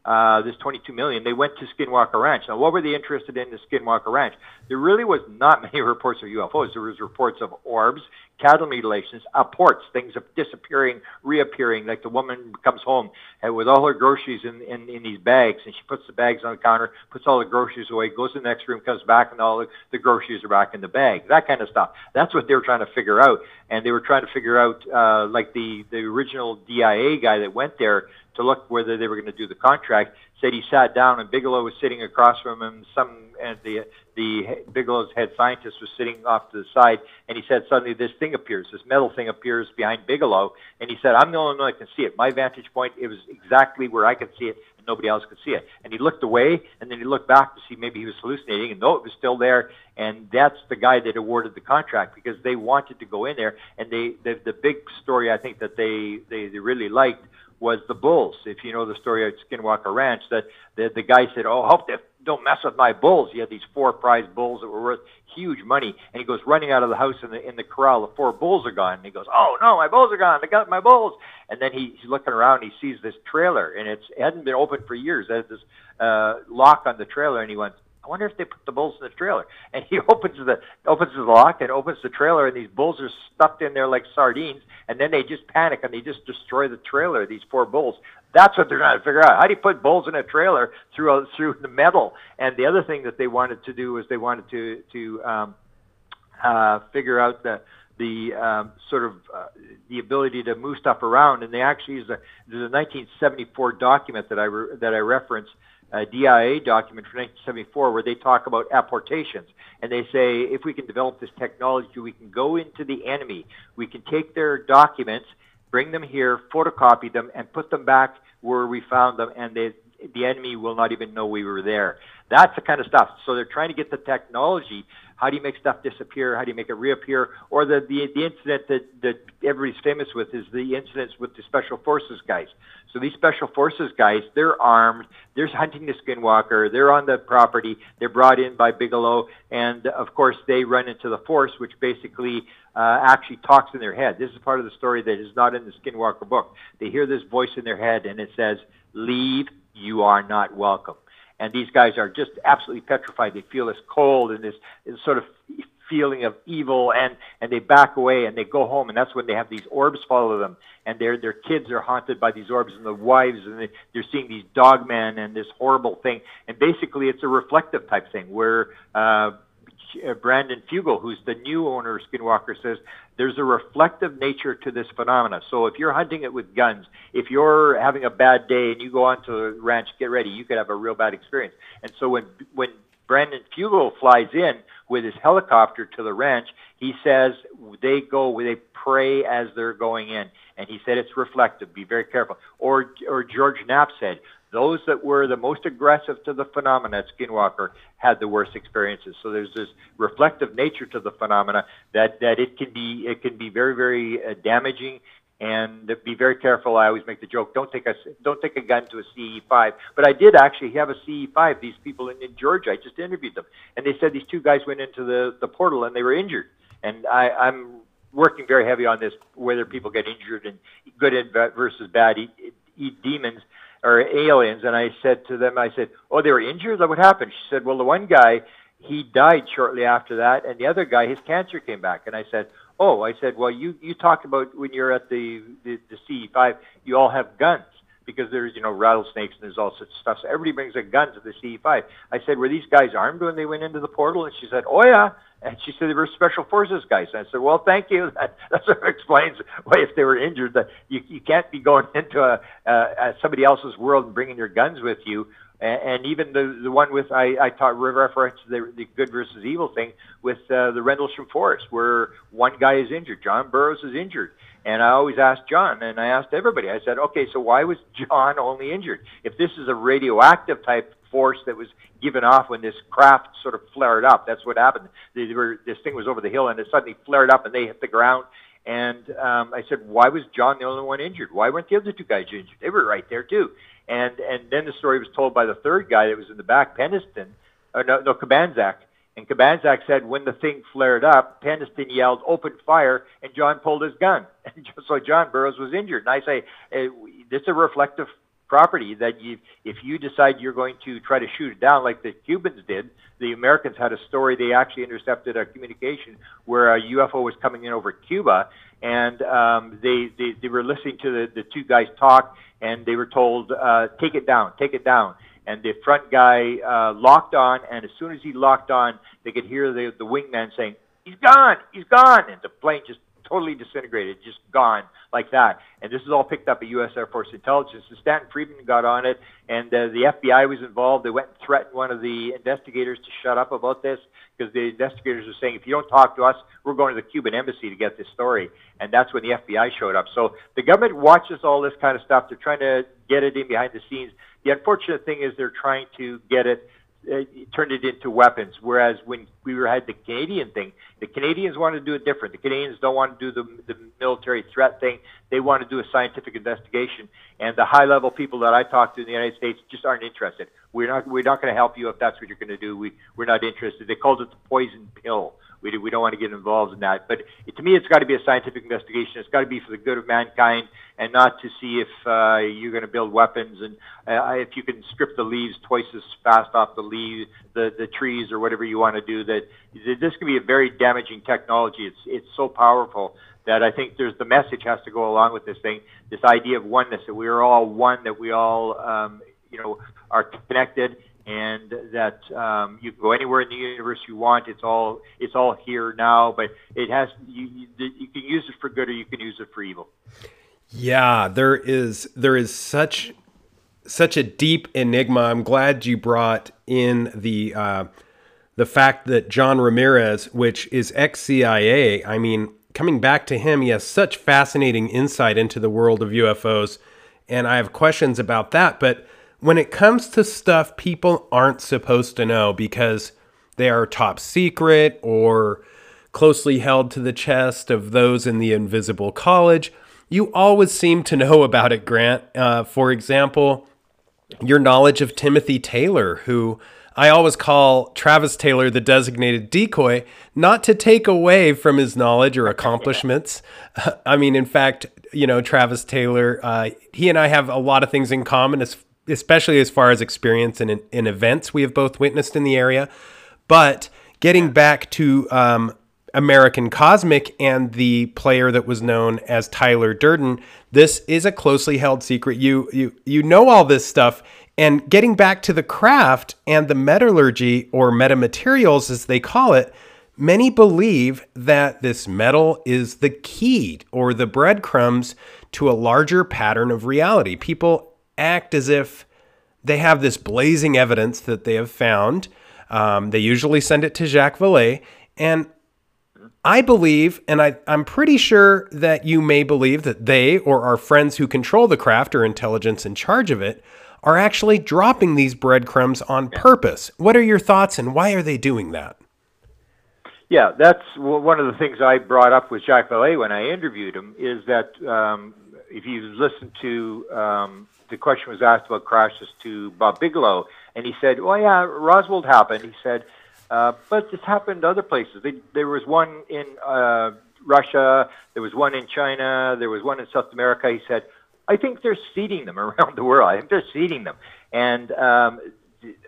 uh, this 22 million, they went to Skinwalker Ranch. Now, what were they interested in the Skinwalker Ranch? There really was not many reports of UFOs. There was reports of orbs, cattle mutilations, apports, things of disappearing, reappearing. Like the woman comes home and with all her groceries in, in, in these bags, and she puts the bags on the counter, puts all the groceries away, goes to the next room, comes back, and all the, the groceries are back in the bag. That kind of stuff. That's what they were trying to figure out. And they were trying to figure out, uh, like the, the original DIA guy that went there to look whether they were going to do the contract. Said he sat down and Bigelow was sitting across from him. Some and the the Bigelow's head scientist was sitting off to the side, and he said suddenly this thing appears, this metal thing appears behind Bigelow, and he said, "I'm the only one that can see it. My vantage point, it was exactly where I could see it, and nobody else could see it." And he looked away, and then he looked back to see maybe he was hallucinating, and no, it was still there. And that's the guy that awarded the contract because they wanted to go in there, and they the the big story I think that they they, they really liked was the bulls. If you know the story at Skinwalker Ranch, that the, the guy said, "Oh, hope they don't mess with my bulls." He had these four prize bulls that were worth huge money, and he goes running out of the house in the in the corral. The four bulls are gone, and he goes, "Oh no, my bulls are gone! I got my bulls!" And then he, he's looking around, and he sees this trailer, and it's it hadn't been open for years. It had this uh, lock on the trailer, and he went, I wonder if they put the bulls in the trailer. And he opens the opens the lock and opens the trailer, and these bulls are stuffed in there like sardines. And then they just panic and they just destroy the trailer. These four bulls. That's what they're trying to figure out. How do you put bulls in a trailer through a, through the metal? And the other thing that they wanted to do was they wanted to to um, uh, figure out the the um, sort of uh, the ability to move stuff around. And they actually use a there's a 1974 document that I re- that I referenced Uh, a DIA document from 1974 where they talk about apportations. And they say if we can develop this technology, we can go into the enemy. We can take their documents, bring them here, photocopy them, and put them back where we found them, and they, the enemy will not even know we were there. That's the kind of stuff. So they're trying to get the technology how do you make stuff disappear? How do you make it reappear? Or the the, the incident that, that everybody's famous with is the incidents with the special forces guys. So these special forces guys, they're armed, they're hunting the skinwalker, they're on the property, they're brought in by Bigelow, and of course they run into the force, which basically uh, actually talks in their head. This is part of the story that is not in the skinwalker book. They hear this voice in their head, and it says, "Leave, you are not welcome." And these guys are just absolutely petrified. They feel this cold and this, this sort of feeling of evil, and and they back away and they go home, and that's when they have these orbs follow them, and their their kids are haunted by these orbs, and the wives, and they, they're seeing these dogmen and this horrible thing, and basically it's a reflective type thing where. Uh, uh, Brandon Fugal, who's the new owner of Skinwalker, says there's a reflective nature to this phenomena. So if you're hunting it with guns, if you're having a bad day and you go onto the ranch, get ready, you could have a real bad experience. And so when when Brandon Fugal flies in with his helicopter to the ranch, he says they go, they pray as they're going in, and he said it's reflective. Be very careful. Or or George Knapp said those that were the most aggressive to the phenomena at Skinwalker had the worst experiences. So there's this reflective nature to the phenomena that, that it can be it can be very very uh, damaging and be very careful. I always make the joke: don't take a don't take a gun to a CE5. But I did actually have a CE5. These people in, in Georgia, I just interviewed them, and they said these two guys went into the the portal and they were injured. And I, I'm working very heavy on this: whether people get injured and good versus bad eat, eat demons or aliens, and I said to them, I said, "Oh, they were injured. What happened?" She said, "Well, the one guy he died shortly after that, and the other guy his cancer came back." And I said, "Oh," I said, "Well, you you talked about when you're at the the, the CE5, you all have guns." Because there's, you know, rattlesnakes and there's all such stuff. So everybody brings a gun to the CE5. I said, were these guys armed when they went into the portal? And she said, oh yeah. And she said they were special forces guys. And I said, well, thank you. That, that sort of explains why if they were injured, that you, you can't be going into a, uh, somebody else's world and bringing your guns with you. And, and even the the one with I I taught reference the the good versus evil thing with uh, the Rendlesham Forest, where one guy is injured, John Burroughs is injured, and I always asked John, and I asked everybody. I said, okay, so why was John only injured? If this is a radioactive type force that was given off when this craft sort of flared up. That's what happened. They were, this thing was over the hill and it suddenly flared up and they hit the ground. And um, I said, why was John the only one injured? Why weren't the other two guys injured? They were right there too. And and then the story was told by the third guy that was in the back, Penniston, or no, no Cabansag. And Cabansag said when the thing flared up, Penniston yelled, "Open fire!" and John pulled his gun. And so John Burroughs was injured. And I say, eh, this is a reflective property that you, if you decide you're going to try to shoot it down like the Cubans did, the Americans had a story. They actually intercepted a communication where a UFO was coming in over Cuba, and um, they, they they were listening to the the two guys talk, and they were told, uh, "Take it down, take it down." And the front guy uh, locked on, and as soon as he locked on, they could hear the the wingman saying, "He's gone, he's gone," and the plane just totally disintegrated, just gone like that. And this is all picked up at U.S. Air Force Intelligence. And Stanton Friedman got on it, and uh, the FBI was involved. They went and threatened one of the investigators to shut up about this because the investigators were saying, if you don't talk to us, we're going to the Cuban embassy to get this story. And that's when the FBI showed up. So the government watches all this kind of stuff. They're trying to get it in behind the scenes. The unfortunate thing is they're trying to get it uh, turned it into weapons. Whereas when we were had the Canadian thing, the Canadians want to do it different. The Canadians don't want to do the, the military threat thing. They want to do a scientific investigation. And the high level people that I talk to in the United States just aren't interested. We're not we're not going to help you if that's what you're going to do. We we're not interested. They called it the poison pill. We, we don't want to get involved in that. But it, to me, it's got to be a scientific investigation. It's got to be for the good of mankind and not to see if uh, you're going to build weapons and uh, if you can strip the leaves twice as fast off the leaves, the, the trees or whatever you want to do. That this can be a very damaging technology. It's, it's so powerful that I think there's the message has to go along with this thing, this idea of oneness, that we are all one, that we all, um, you know, are connected and that um, you can go anywhere in the universe you want. It's all it's all here now, but it has you, you, can use it for good or you can use it for evil. Yeah, there is there is such such a deep enigma. I'm glad you brought in the uh, the fact that John Ramirez, which is ex CIA, I mean, coming back to him, he has such fascinating insight into the world of UFOs, and I have questions about that, but when it comes to stuff people aren't supposed to know because they are top secret or closely held to the chest of those in the invisible college, you always seem to know about it, Grant. Uh, for example, your knowledge of Timothy Taylor, who I always call Travis Taylor the designated decoy, not to take away from his knowledge or accomplishments. I mean, in fact, you know, Travis Taylor, uh, he and I have a lot of things in common especially as far as experience in, in events we have both witnessed in the area. But getting back to um, American Cosmic and the player that was known as Tyler Durden, this is a closely held secret. You you you know all this stuff. And getting back to the craft and the metallurgy or metamaterials as they call it, many believe that this metal is the key or the breadcrumbs to a larger pattern of reality. People act as if they have this blazing evidence that they have found. Um, they usually send it to Jacques Vallée. And I believe, and I, I'm pretty sure that you may believe that they or our friends who control the craft or intelligence in charge of it are actually dropping these breadcrumbs on purpose. What are your thoughts and why are they doing that? Yeah, that's one of the things I brought up with Jacques Vallée when I interviewed him. Is that um, if you listen to um, the question was asked about crashes to Bob Bigelow, and he said, "Well, yeah, Roswell happened." He said, uh, "But this happened other places. They, there was one in uh, Russia, there was one in China, there was one in South America." He said, "I think they're seeding them around the world. I think they're seeding them." And um,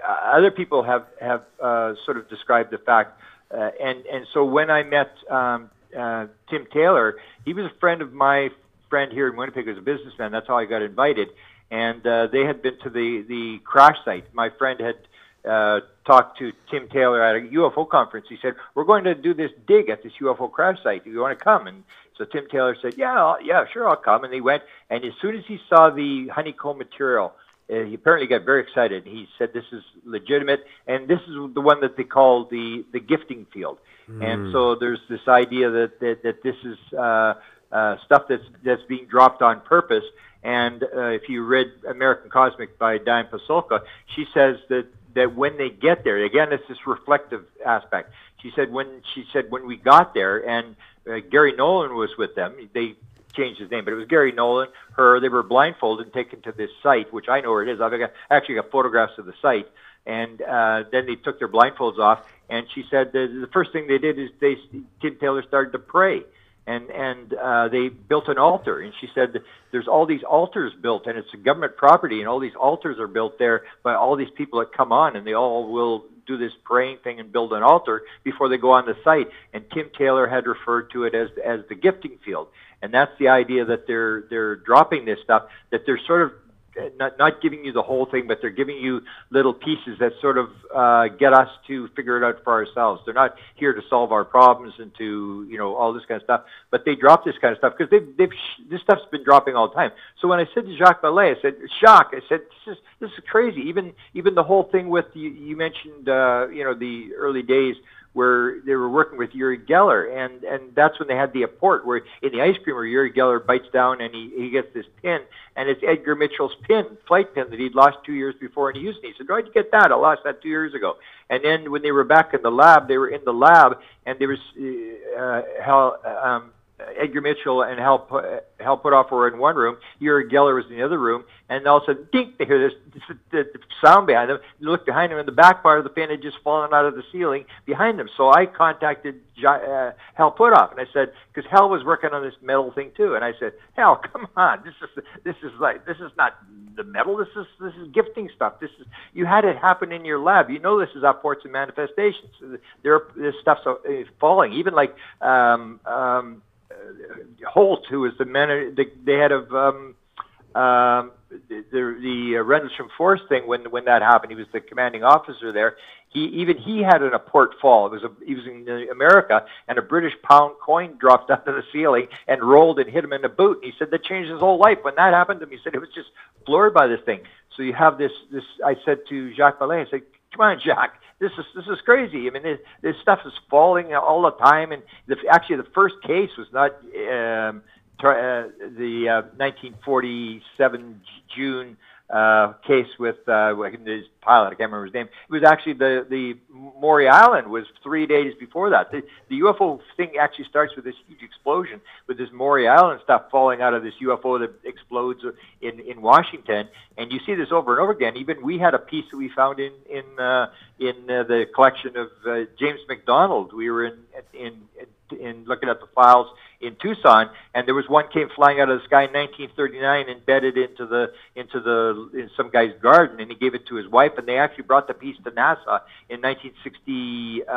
other people have have uh, sort of described the fact, uh, and and so when I met um, uh, Tim Taylor, he was a friend of my friend here in Winnipeg as a businessman. That's how I got invited and uh, they had been to the the crash site. My friend had uh, talked to Tim Taylor at a UFO conference. He said, "We're going to do this dig at this UFO crash site. Do you want to come?" And so Tim Taylor said, "Yeah, I'll, yeah, sure, I'll come." And they went. And as soon as he saw the honeycomb material, uh, he apparently got very excited. He said, "This is legitimate," and this is the one that they call the the gifting field. Mm. And so there's this idea that that, that this is uh, uh, stuff that's that's being dropped on purpose and uh, if you read American Cosmic by Diane Pasulka, she says that that when they get there, again, it's this reflective aspect. She said when she said when we got there, and uh, Garry Nolan was with them. They changed his name, but it was Garry Nolan. Her, they were blindfolded and taken to this site, which I know where it is. I've got, actually got photographs of the site, and uh, then they took their blindfolds off. And she said the, the first thing they did is they Tim Taylor started to pray and and uh, they built an altar. And she said there's all these altars built, and it's a government property, and all these altars are built there by all these people that come on, and they all will do this praying thing and build an altar before they go on the site. And Tim Taylor had referred to it as as the gifting field, and that's the idea that they're they're dropping this stuff, that they're sort of not not giving you the whole thing, but they're giving you little pieces that sort of uh, get us to figure it out for ourselves. They're not here to solve our problems and to you know all this kind of stuff, but they drop this kind of stuff because they've they've this stuff's been dropping all the time. So when I said to Jacques Vallée, I said, Jacques, I said this is this is crazy. Even even the whole thing with you, you mentioned uh, you know the early days where they were working with Uri Geller, and and that's when they had the apport where in the ice cream where Uri Geller bites down and he he gets this pin, and it's Edgar Mitchell's pin, flight pin that he'd lost two years before in Houston. He said, "Where'd you get that? I lost that two years ago." And then when they were back in the lab, they were in the lab, and there was uh, how um, Edgar Mitchell and Hal, Hal Puthoff were in one room, Uri Geller was in the other room, and all of a sudden, dink, they hear this, this the sound behind them. You look behind them, and the back part of the fan had just fallen out of the ceiling behind them. So I contacted uh, Hal Puthoff, and I said, because Hal was working on this metal thing too, and I said, Hal, come on, this is this is like this is not the metal. This is this is gifting stuff. This is you had it happen in your lab. You know this is apports and manifestations. There, this stuff's uh, falling. Even like um, um, Halt, who was the man, the, the head of um, um, the the uh, Rendlesham Force thing when when that happened. He was the commanding officer there. He even he had an apport fall. It was a, he was in America, and a British pound coin dropped out of the ceiling and rolled and hit him in the boot. And he said that changed his whole life. When that happened to him, he said it was just floored by this thing. So you have this this. I said to Jacques Vallée, I said, "Come on, Jack, this is this is crazy. I mean, this, this stuff is falling all the time, and the, actually, the first case was not um, uh, the uh, 1947 June uh, case with uh, his pilot. I can't remember his name. It was actually the the Maury Island was three days before that. The, the UFO thing actually starts with this huge explosion with this Maury Island stuff falling out of this UFO that explodes in in Washington, and you see this over and over again. Even we had a piece that we found in in uh, in uh, the collection of uh, James McDonald. We were in in, in in looking at the files in Tucson, and there was one came flying out of the sky in 1939, embedded into the into the in some guy's garden, and he gave it to his wife, and they actually brought the piece to NASA in 1967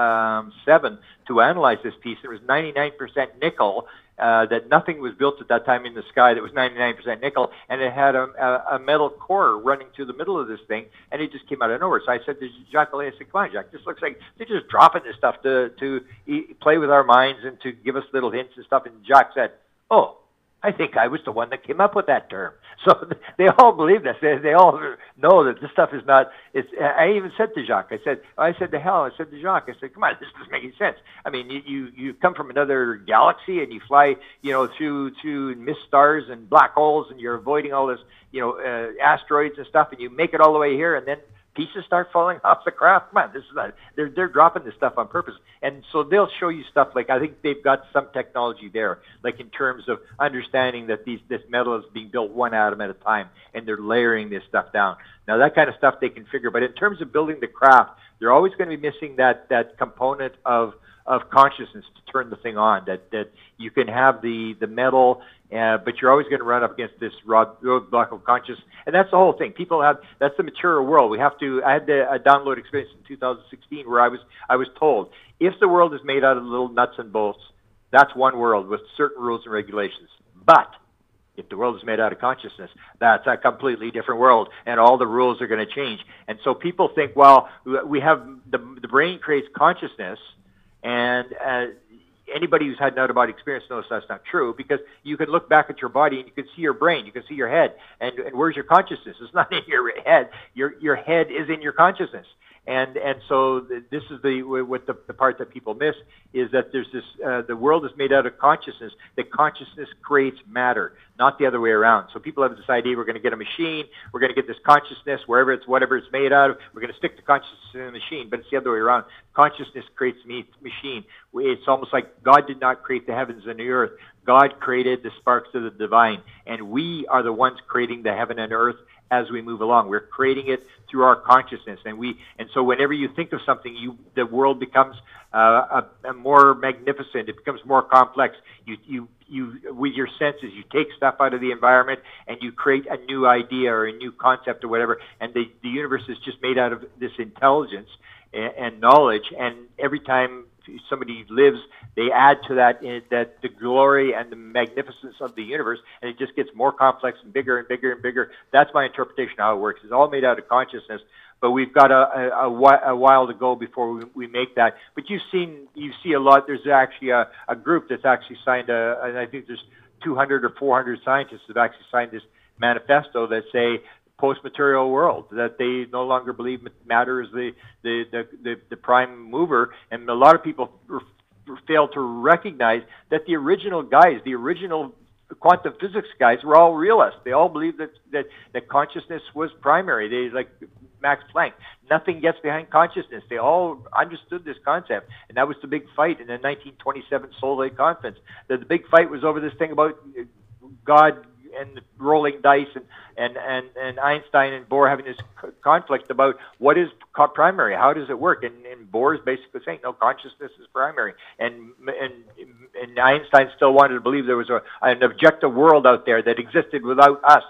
um, to analyze this piece. It was 99% nickel, uh, that nothing was built at that time in the sky that was 99% nickel, and it had a, a, a metal core running through the middle of this thing, and it just came out of nowhere. So I said to Jacques I said, come on, Jacques, this looks like they're just dropping this stuff to, to e- play with our minds and to give us little hints and stuff. And Jacques said, oh, I think I was the one that came up with that term. So they all believe this. They, they all know that this stuff is not. It's. I even said to Jacques. I said. I said to Hal. I said to Jacques. I said, "Come on, this doesn't make any sense. I mean, you you, you come from another galaxy and you fly, you know, through through mist stars and black holes, and you're avoiding all this, you know, uh, asteroids and stuff, and you make it all the way here, and then pieces start falling off the craft. Man, this is not, they're they're dropping this stuff on purpose, and so they'll show you stuff like I think they've got some technology there, like in terms of understanding that these this metal is being built one atom at a time, and they're layering this stuff down. Now that kind of stuff they can figure, but in terms of building the craft, they're always going to be missing that that component of of consciousness to turn the thing on. That that you can have the the metal, uh, but you're always going to run up against this roadblock of consciousness, and that's the whole thing. People have that's the material world. We have to. I had the a download experience in 2016 where I was I was told if the world is made out of little nuts and bolts, that's one world with certain rules and regulations. But if the world is made out of consciousness, that's a completely different world, and all the rules are going to change. And so people think, well, we have the the brain creates consciousness and uh, anybody who's had an out of body experience knows that's not true because you can look back at your body and you can see your brain, you can see your head, and, and where's your consciousness? It's not in your head. Your your head is in your consciousness and and so this is the what the, the part that people miss is that there's this uh, the world is made out of consciousness. That consciousness creates matter not the other way around. So people have this idea we're going to get a machine we're going to get this consciousness wherever it's whatever it's made out of we're going to stick the consciousness in the machine but it's the other way around. Consciousness creates me machine. It's almost like god did not create the heavens and the earth. God created the sparks of the divine and we are the ones creating the heaven and earth as we move along. We're creating it through our consciousness, and we and so whenever you think of something, you the world becomes uh, a, a more magnificent. It becomes more complex. You you you with your senses, you take stuff out of the environment and you create a new idea or a new concept or whatever. And the the universe is just made out of this intelligence and, and knowledge. And every time somebody lives, they add to that that the glory and the magnificence of the universe, and it just gets more complex and bigger and bigger and bigger. That's my interpretation of how it works. It's all made out of consciousness, but we've got a, a, a while to go before we, we make that. But you've seen you see a lot. There's actually a, a group that's actually signed a, and I think there's 200 or 400 scientists that have actually signed this manifesto that say post-material world that they no longer believe matter is the the the, the, the prime mover, and a lot of people fail to recognize that the original guys, the original quantum physics guys, were all realists. They all believed that that, that consciousness was primary. They like Max Planck. Nothing gets behind consciousness. They all understood this concept, and that was the big fight in the 1927 Solvay conference. The, the big fight was over this thing about God and rolling dice and, and, and, and Einstein and Bohr having this conflict about what is primary, how does it work? And, and Bohr is basically saying, no, consciousness is primary. And, and, and Einstein still wanted to believe there was a, an objective world out there that existed without us.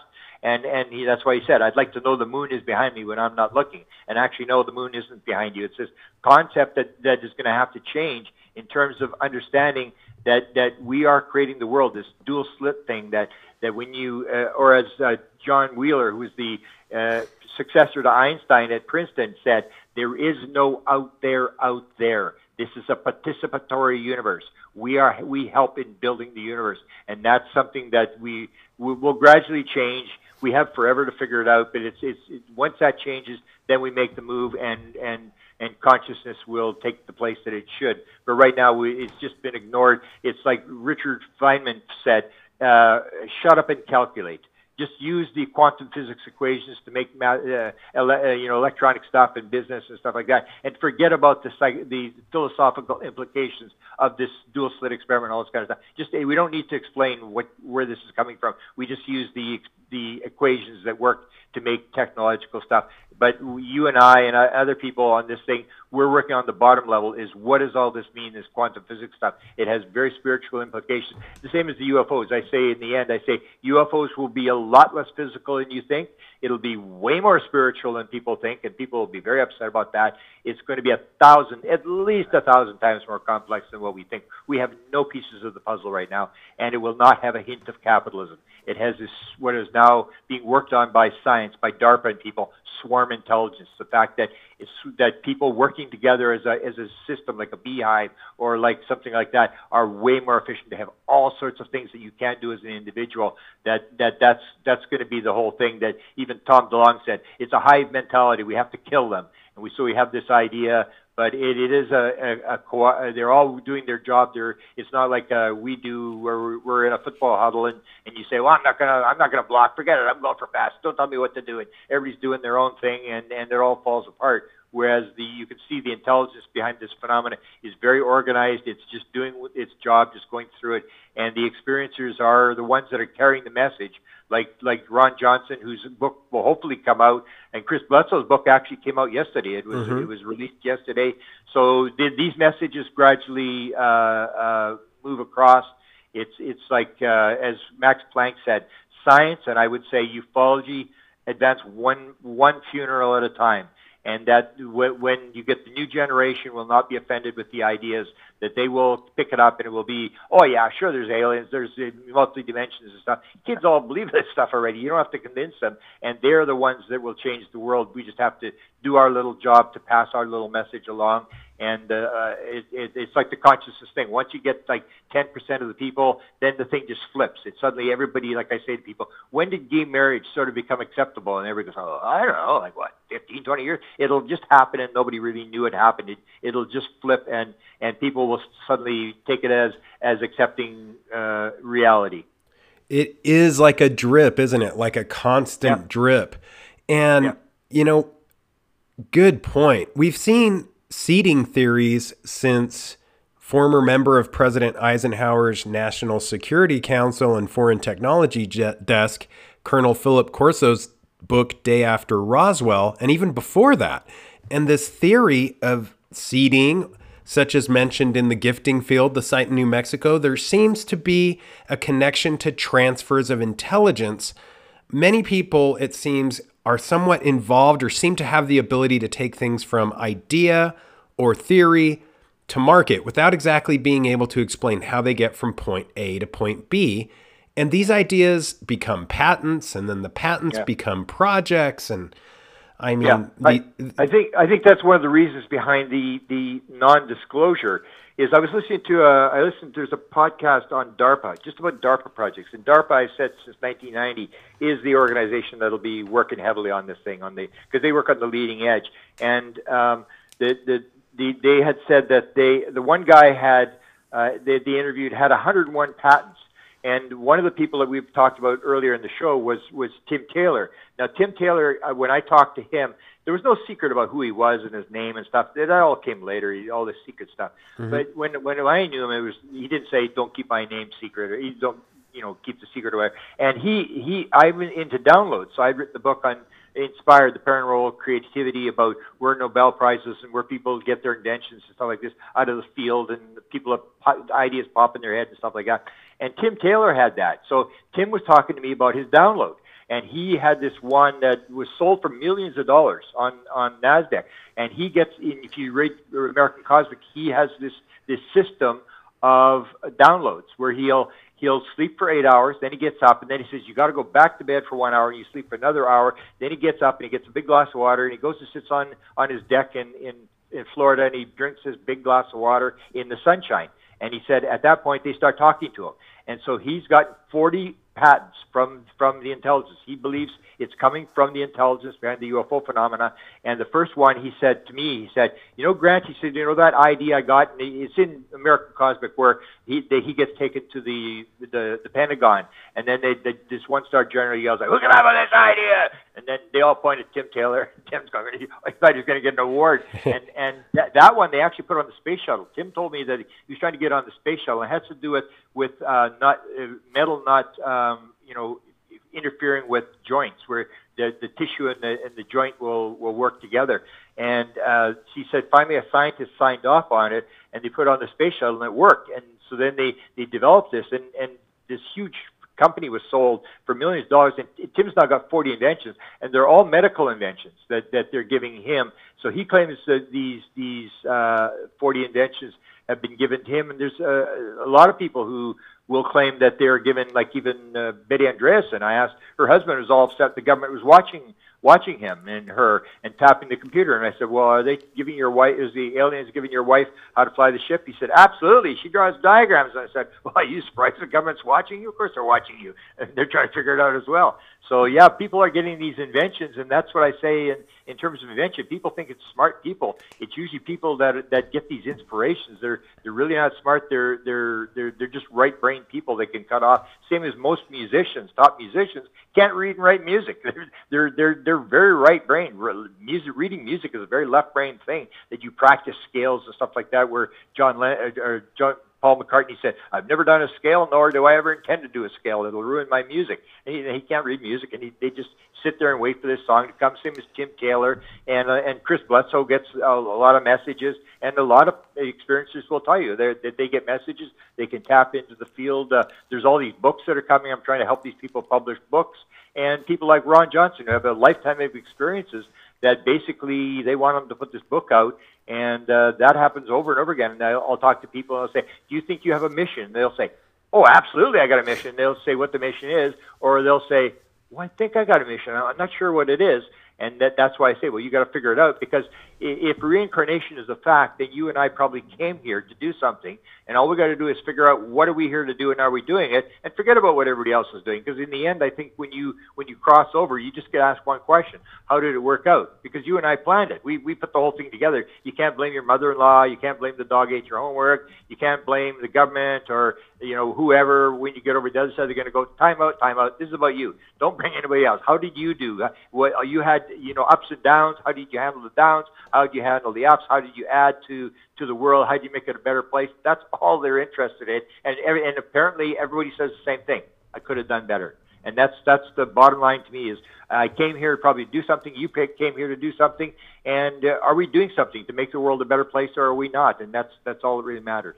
And, and he, that's why he said, I'd like to know the moon is behind me when I'm not looking. And actually, no, the moon isn't behind you. It's this concept that, that is going to have to change in terms of understanding that, that we are creating the world, this dual slit thing that that when you, uh, or as uh, John Wheeler, who was the uh, successor to Einstein at Princeton, said, there is no out there out there. This is a participatory universe. We are we help in building the universe, and that's something that we, we will gradually change. We have forever to figure it out, but it's it's it, once that changes, then we make the move, and and and consciousness will take the place that it should. But right now, we, it's just been ignored. It's like Richard Feynman said, uh, shut up and calculate. Just use the quantum physics equations to make uh, ele- uh, you know electronic stuff and business and stuff like that, and forget about the psych- the philosophical implications of this dual slit experiment all this kind of stuff. Just we don't need to explain what where this is coming from. We just use the the equations that work to make technological stuff. But you and I and other people on this thing, we're working on the bottom level is what does all this mean, this quantum physics stuff? It has very spiritual implications. The same as the UFOs. I say in the end, I say UFOs will be a lot less physical than you think. It'll be way more spiritual than people think, and people will be very upset about that. It's going to be a thousand, at least a thousand times more complex than what we think. We have no pieces of the puzzle right now, and it will not have a hint of capitalism. It has this, what is now being worked on by science, by DARPA and people, swarm intelligence. The fact that it's that people working together as a as a system, like a beehive or like something like that, are way more efficient. to have all sorts of things that you can't do as an individual. That that that's that's going to be the whole thing. That even Tom DeLonge said, it's a hive mentality. We have to kill them. And we so we have this idea but it, it is a, a, a co- they're all doing their job. They're it's not like uh, we do where we're, we're in a football huddle and, and you say, well, I'm not gonna I'm not gonna block. Forget it. I'm going for pass. Don't tell me what to do. And everybody's doing their own thing and and it all falls apart. Whereas the you can see the intelligence behind this phenomenon is very organized. It's just doing its job, just going through it. And the experiencers are the ones that are carrying the message like like Ron Johnson, whose book will hopefully come out, and Chris Bledsoe's book actually came out yesterday. It was mm-hmm. it was released yesterday. So did these messages gradually uh, uh, move across? It's it's like uh, as Max Planck said, science, and I would say ufology advance one one funeral at a time and that when you get the new generation will not be offended with the ideas that they will pick it up and it will be oh yeah sure there's aliens there's uh, multi dimensions and stuff. Kids all believe this stuff already. You don't have to convince them and they're the ones that will change the world. We just have to do our little job to pass our little message along and uh, uh, it, it, it's like the consciousness thing. Once you get like 10% of the people, then the thing just flips. It suddenly everybody, like I say to people, when did gay marriage sort of become acceptable? And everybody goes, oh, I don't know, like what, 15, 20 years? It'll just happen, and nobody really knew it happened. It, it'll just flip, and and people will suddenly take it as as accepting uh, reality. It is like a drip, isn't it? Like a constant yeah. drip, and yeah. you know, good point. We've seen seeding theories since former member of President Eisenhower's National Security Council and Foreign Technology Desk, Colonel Philip Corso's book Day After Roswell, and even before that. And this theory of seeding, such as mentioned in the gifting field, the site in New Mexico, there seems to be a connection to transfers of intelligence. Many people, it seems, are somewhat involved or seem to have the ability to take things from idea or theory to market without exactly being able to explain how they get from point A to point B. And these ideas become patents, and then the patents Yeah. become projects. And I mean, Yeah, I, the- I think I think that's one of the reasons behind the the non-disclosure. Is I was listening to a I listened there's a podcast on DARPA just about DARPA projects and DARPA I've said since 1990 is the organization that'll be working heavily on this thing on the because they work on the leading edge. And um, the, the the they had said that they the one guy had uh, they, they interviewed had 101 patents and one of the people that we've talked about earlier in the show was was Tim Taylor. Now, Tim Taylor, uh, when I talked to him, there was no secret about who he was and his name and stuff. That all came later, he- all this secret stuff. But when when I knew him, it was he didn't say don't keep my name secret or he don't you know keep the secret away. And he he I'm into downloads, so I've written the book on inspired the paranormal creativity about where Nobel prizes and where people get their inventions and stuff like this out of the field and people have ideas pop in their head and stuff like that. And Tim Taylor had that. So Tim was talking to me about his download. And he had this one that was sold for millions of dollars on, on NASDAQ. And he gets, if you read American Cosmic, he has this, this system of downloads where he'll he'll sleep for eight hours, then he gets up, and then he says you got to go back to bed for one hour, and you sleep for another hour. Then he gets up and he gets a big glass of water, and he goes and sits on on his deck in in in Florida, and he drinks his big glass of water in the sunshine. And he said at that point they start talking to him, and so he's got 40 patents from from the intelligence. He believes it's coming from the intelligence behind the UFO phenomena. And the first one, he said to me, he said, "You know, Grant," he said, "You know that idea I got? It's in American Cosmic where he they, he gets taken to the the, the Pentagon, and then they, they this one star general yells like, "Who can have this idea?" And then they all point at Tim Taylor. Tim's going, I thought he was going to get an award. and and that, that one they actually put on the space shuttle. Tim told me that he was trying to get on the space shuttle. It has to do with with uh, not uh, metal not um, you know interfering with joints where the, the tissue and the, and the joint will, will work together. And uh, she said finally a scientist signed off on it and they put it on the space shuttle and it worked. And so then they, they developed this and, and this huge company was sold for millions of dollars. And Tim's now got 40 inventions and they're all medical inventions that, that they're giving him. So he claims that these, these uh, 40 inventions have been given to him. And there's a, a lot of people who will claim that they're given, like even uh, Betty Andreasson. I asked her husband was all upset the government was watching watching him and her and tapping the computer. And I said, well, are they giving your wife, is the aliens giving your wife how to fly the ship? He said, absolutely. She draws diagrams. And I said, well, are you surprised the government's watching you? Of course they're watching you. And they're trying to figure it out as well. So yeah, people are getting these inventions. And that's what I say in, in terms of invention. People think it's smart people. It's usually people that, that get these inspirations. They're, they're really not smart. They're, they're, they're, they're just right brain people that can cut off. Same as most musicians, top musicians can't read and write music. They're, they're, they're, they're very right brain. Music, reading music is a very left brain thing that you practice scales and stuff like that. Where John Len- uh, or John Paul McCartney said, "I've never done a scale, nor do I ever intend to do a scale. It'll ruin my music." And he, he can't read music, and he, they just sit there and wait for this song to come. Same as Tim Taylor and uh, and Chris Bledsoe gets a, a lot of messages, and a lot of experiencers will tell you that they get messages. They can tap into the field. Uh, there's all these books that are coming. I'm trying to help these people publish books, and people like Ron Johnson who have a lifetime of experiences that basically they want them to put this book out, and uh, that happens over and over again. And I'll, I'll talk to people and I'll say, "Do you think you have a mission?" And they'll say, "Oh, absolutely, I got a mission." They'll say what the mission is, or they'll say, "Well, I think I got a mission. I'm not sure what it is." And that, that's why I say, well, you got to figure it out because if reincarnation is a fact, then you and I probably came here to do something, and all we got to do is figure out what are we here to do and are we doing it, and forget about what everybody else is doing. Because in the end, I think when you when you cross over, you just get asked one question: How did it work out? Because you and I planned it. We we put the whole thing together. You can't blame your mother-in-law. You can't blame the dog ate your homework. You can't blame the government or you know whoever. When you get over the other side, they're going to go time out, time out. This is about you. Don't bring anybody else. How did you do? What you had? You know ups and downs. How did you handle the downs? How do you handle the ups? How do you add to to the world? How do you make it a better place? That's all they're interested in. And every, and apparently everybody says the same thing. I could have done better. And that's that's the bottom line to me is I came here to probably do something. You came here to do something. And uh, are we doing something to make the world a better place, or are we not? And that's that's all that really matters.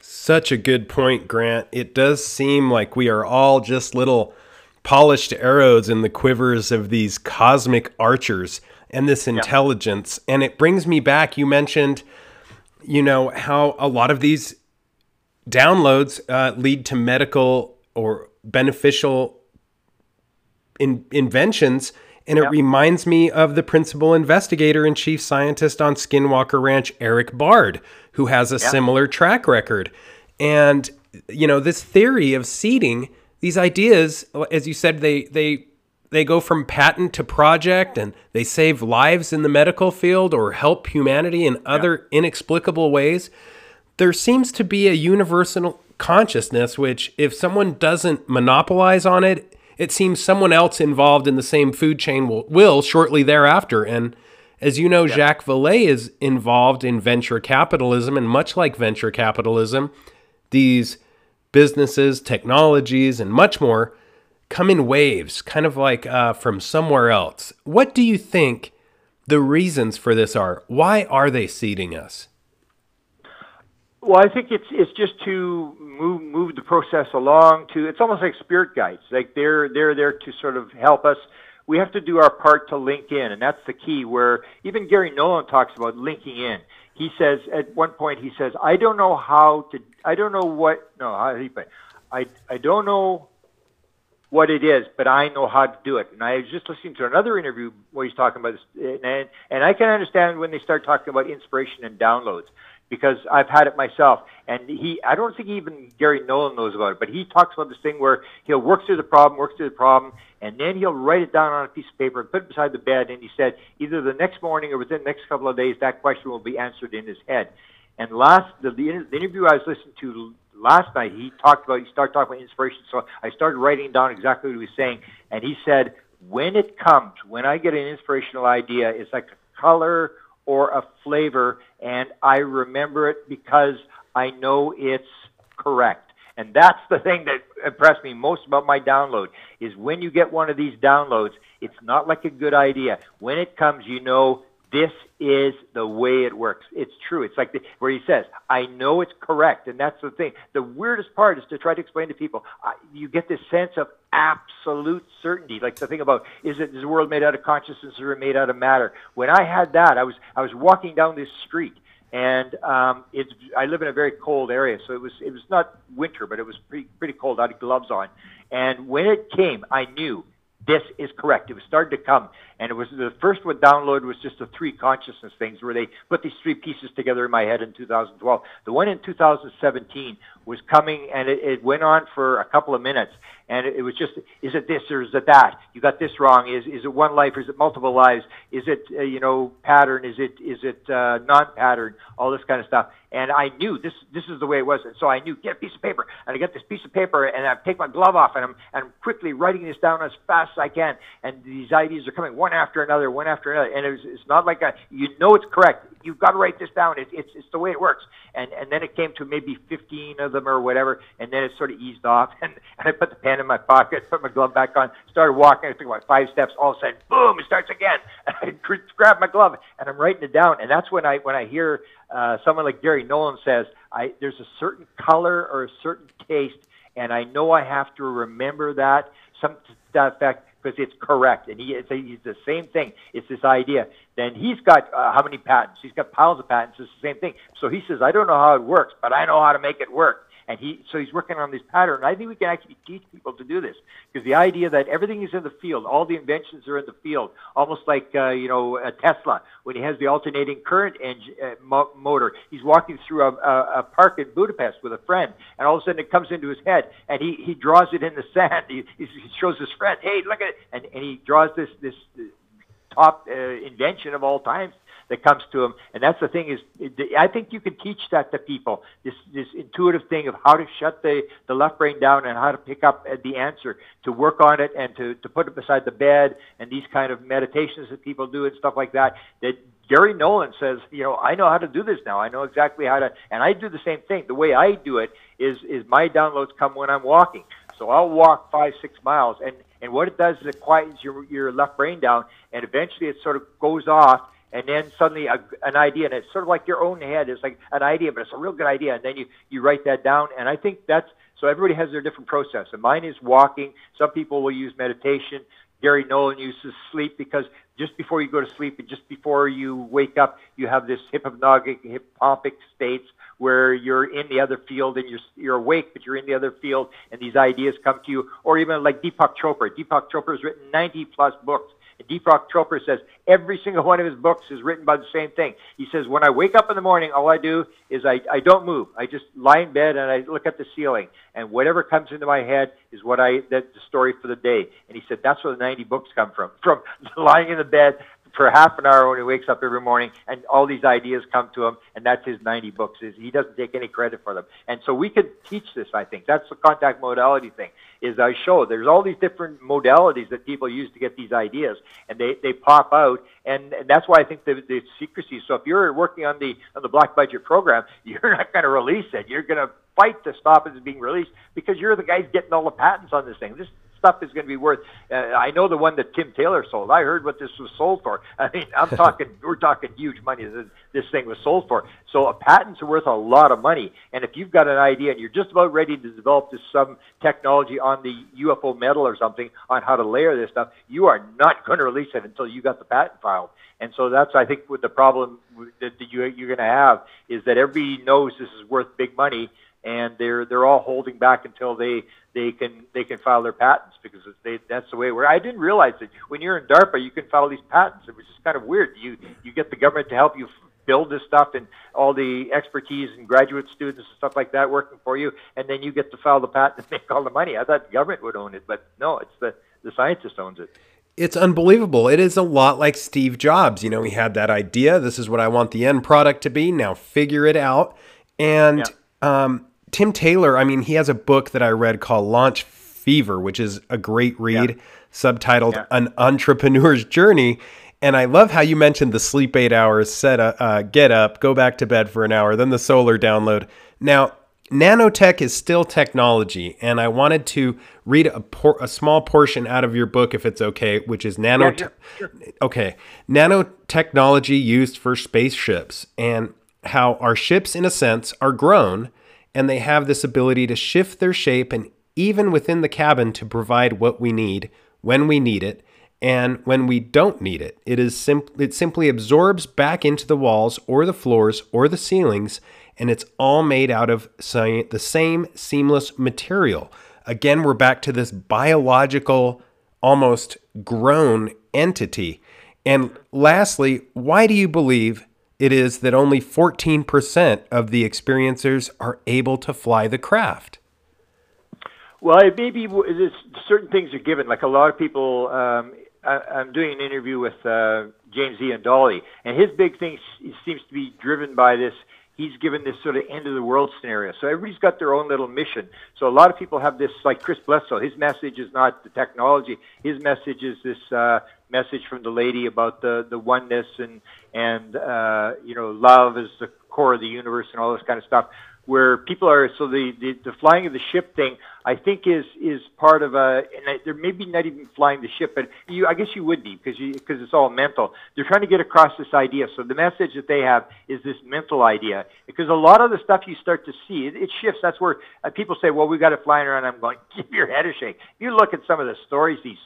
Such a good point, Grant. It does seem like we are all just little polished arrows in the quivers of these cosmic archers and this intelligence. Yeah. And it brings me back. You mentioned you know, how a lot of these downloads uh, lead to medical or beneficial in- inventions. And it reminds me of the principal investigator and chief scientist on Skinwalker Ranch, Erik Bard, who has a similar track record. And, you know, this theory of seeding, these ideas, as you said, they, they, they go from patent to project and they save lives in the medical field or help humanity in other inexplicable ways. There seems to be a universal consciousness which if someone doesn't monopolize on it it seems someone else involved in the same food chain will, will shortly thereafter. And as you know jacques vallée is involved in venture capitalism and much like venture capitalism these businesses technologies and much more come in waves kind of like uh, from somewhere else what do you think the reasons for this are why are they seeding us Well, I think it's it's just to move move the process along. To it's almost like spirit guides. Like they're they're there to sort of help us. We have to do our part to link in, and that's the key. Where even Garry Nolan talks about linking in. He says at one point he says, "I don't know how to. I don't know what. No, how did he put? I I don't know what it is, but I know how to do it. And I was just listening to another interview where he's talking about this, and and I can understand when they start talking about inspiration and downloads because I've had it myself. And he, I don't think even Garry Nolan knows about it, but he talks about this thing where he'll work through the problem, work through the problem, and then he'll write it down on a piece of paper and put it beside the bed. And he said either the next morning or within the next couple of days, that question will be answered in his head. And last the, the, the interview I was listening to last night, he talked about he started talking about inspiration. So I started writing down exactly what he was saying, and he said, when it comes, when I get an inspirational idea, it's like a color or a flavor, and I remember it because I know it's correct. And that's the thing that impressed me most about my download is when you get one of these downloads, it's not like a good idea. When it comes, you know this is the way it works. It's true. It's like the, where he says, "I know it's correct," and that's the thing. The weirdest part is to try to explain to people. Uh, you get this sense of absolute certainty, like the thing about is it is the world made out of consciousness or made out of matter? When I had that, I was I was walking down this street, and um, it's I live in a very cold area, so it was it was not winter, but it was pretty pretty cold. I had gloves on, and when it came, I knew this is correct. It was starting to come, and it was the first one download was just the three consciousness things where they put these three pieces together in my head in 2012. The one in 2017 was coming, and it, it went on for a couple of minutes, and it, it was just, is it this or is it that? You got this wrong. Is is it one life? Or is it multiple lives? Is it uh, you know pattern? Is it is it uh, non-pattern? All this kind of stuff. And I knew this this is the way it was, and so I knew get a piece of paper, and I get this piece of paper, and I take my glove off, and I'm and I'm quickly writing this down as fast as I can, and these ideas are coming one after another, one after another, and it's it's not like a, you know it's correct. You've got to write this down. It's it's it's the way it works. And and then it came to maybe 15 of them or whatever, and then it sort of eased off, and, and I put the pen in my pocket, put my glove back on, started walking. I took about five steps. All of a sudden, boom! It starts again. I grab my glove, and I'm writing it down, and that's when I when I hear uh, someone like Garry Nolan says, I, there's a certain color or a certain taste, and I know I have to remember that, some to that effect, because it's correct. And he, it's, a, he's the same thing. It's this idea. Then he's got uh, how many patents? He's got piles of patents. It's the same thing. So he says, I don't know how it works, but I know how to make it work. And he, so he's working on this pattern. I think we can actually teach people to do this because the idea that everything is in the field, all the inventions are in the field, almost like uh, you know a Tesla when he has the alternating current engine uh, mo- motor. He's walking through a, a, a park in Budapest with a friend, and all of a sudden it comes into his head, and he he draws it in the sand. He, he shows his friend, hey, look at it, and and he draws this this top uh, invention of all times that comes to them. And that's the thing is, I think you can teach that to people. This this intuitive thing of how to shut the the left brain down and how to pick up uh, the answer, to work on it, and to to put it beside the bed, and these kind of meditations that people do and stuff like that. That Garry Nolan says, you know, I know how to do this now. I know exactly how to, and I do the same thing. The way I do it is is my downloads come when I'm walking. So I'll walk five, six miles, and and what it does is it quiets your your left brain down, and eventually it sort of goes off, and then suddenly a, an idea, and it's sort of like your own head. It's like an idea, but it's a real good idea, and then you you write that down, and I think that's so everybody has their different process, and mine is walking. Some people will use meditation. Garry Nolan uses sleep because just before you go to sleep and just before you wake up, you have this hypnagogic, hypnotic states where you're in the other field and you're you're awake, but you're in the other field, and these ideas come to you. Or even like Deepak Chopra. Deepak Chopra has written 90 plus books and Deepak Chopra says every single one of his books is written by the same thing. He says, when I wake up in the morning, all I do is I, I don't move. I just lie in bed and I look at the ceiling. And whatever comes into my head is what I, that's the story for the day. And he said, that's where the 90 books come from. From lying in the bed, for half an hour when he wakes up every morning, and all these ideas come to him, and that's his 90 books. Is he doesn't take any credit for them, and so we could teach this. I think that's the contact modality thing. Is I show there's all these different modalities that people use to get these ideas, and they they pop out, and, and that's why I think the the secrecy. So if you're working on the on the black budget program, you're not going to release it. You're going to fight to stop it being released because you're the guys getting all the patents on this thing. This stuff is going to be worth. Uh, I know the one that Tim Taylor sold. I heard what this was sold for. I mean, I'm talking, we're talking huge money that this thing was sold for. So a patent's are worth a lot of money. And if you've got an idea and you're just about ready to develop this some technology on the UFO metal or something on how to layer this stuff, you are not going to release it until you got the patent filed. And so that's, I think, what the problem that you, you're going to have is that everybody knows this is worth big money, and they're they're all holding back until they they can they can file their patents because they, that's the way where I didn't realize that when you're in DARPA you can file these patents. It was just kind of weird. You you get the government to help you build this stuff and all the expertise and graduate students and stuff like that working for you, and then you get to file the patent and make all the money. I thought the government would own it, but no, it's the the scientist owns it. It's unbelievable. It is a lot like Steve Jobs. You know, he had that idea. This is what I want the end product to be. Now figure it out. And yeah. um, Tim Taylor, I mean, he has a book that I read called Launch Fever, which is a great read, yeah. subtitled yeah. An Entrepreneur's Journey. And I love how you mentioned the sleep eight hours, set a, uh, get up, go back to bed for an hour, then the solar download. Now, nanotech is still technology, and I wanted to read a, por- a small portion out of your book, if it's okay, which is nano. Yeah, sure. Okay, nanotechnology used for spaceships, and how our ships, in a sense, are grown and they have this ability to shift their shape and even within the cabin to provide what we need when we need it and when we don't need it. It is sim- it simply absorbs back into the walls or the floors or the ceilings and it's all made out of the same seamless material. Again, we're back to this biological almost grown entity. And lastly, why do you believe it is that only 14% of the experiencers are able to fly the craft. Well, it maybe certain things are given. Like a lot of people, um, I, am doing an interview with uh, James Iandoli, and his big thing seems to be driven by this. He's given this sort of end of the world scenario. So everybody's got their own little mission. So a lot of people have this, like Chris Bledsoe. His message is not the technology. His message is this uh, message from the lady about the the oneness and and uh, you know love is the core of the universe and all this kind of stuff. Where people are so the, the the flying of the ship thing, I think is is part of a and they're maybe not even flying the ship, but you I guess you would be because you because it's all mental. They're trying to get across this idea. So the message that they have is this mental idea because a lot of the stuff you start to see it, it shifts. That's where uh, people say, well, we got it flying around. I'm going, give your head a shake. You look at some of the stories these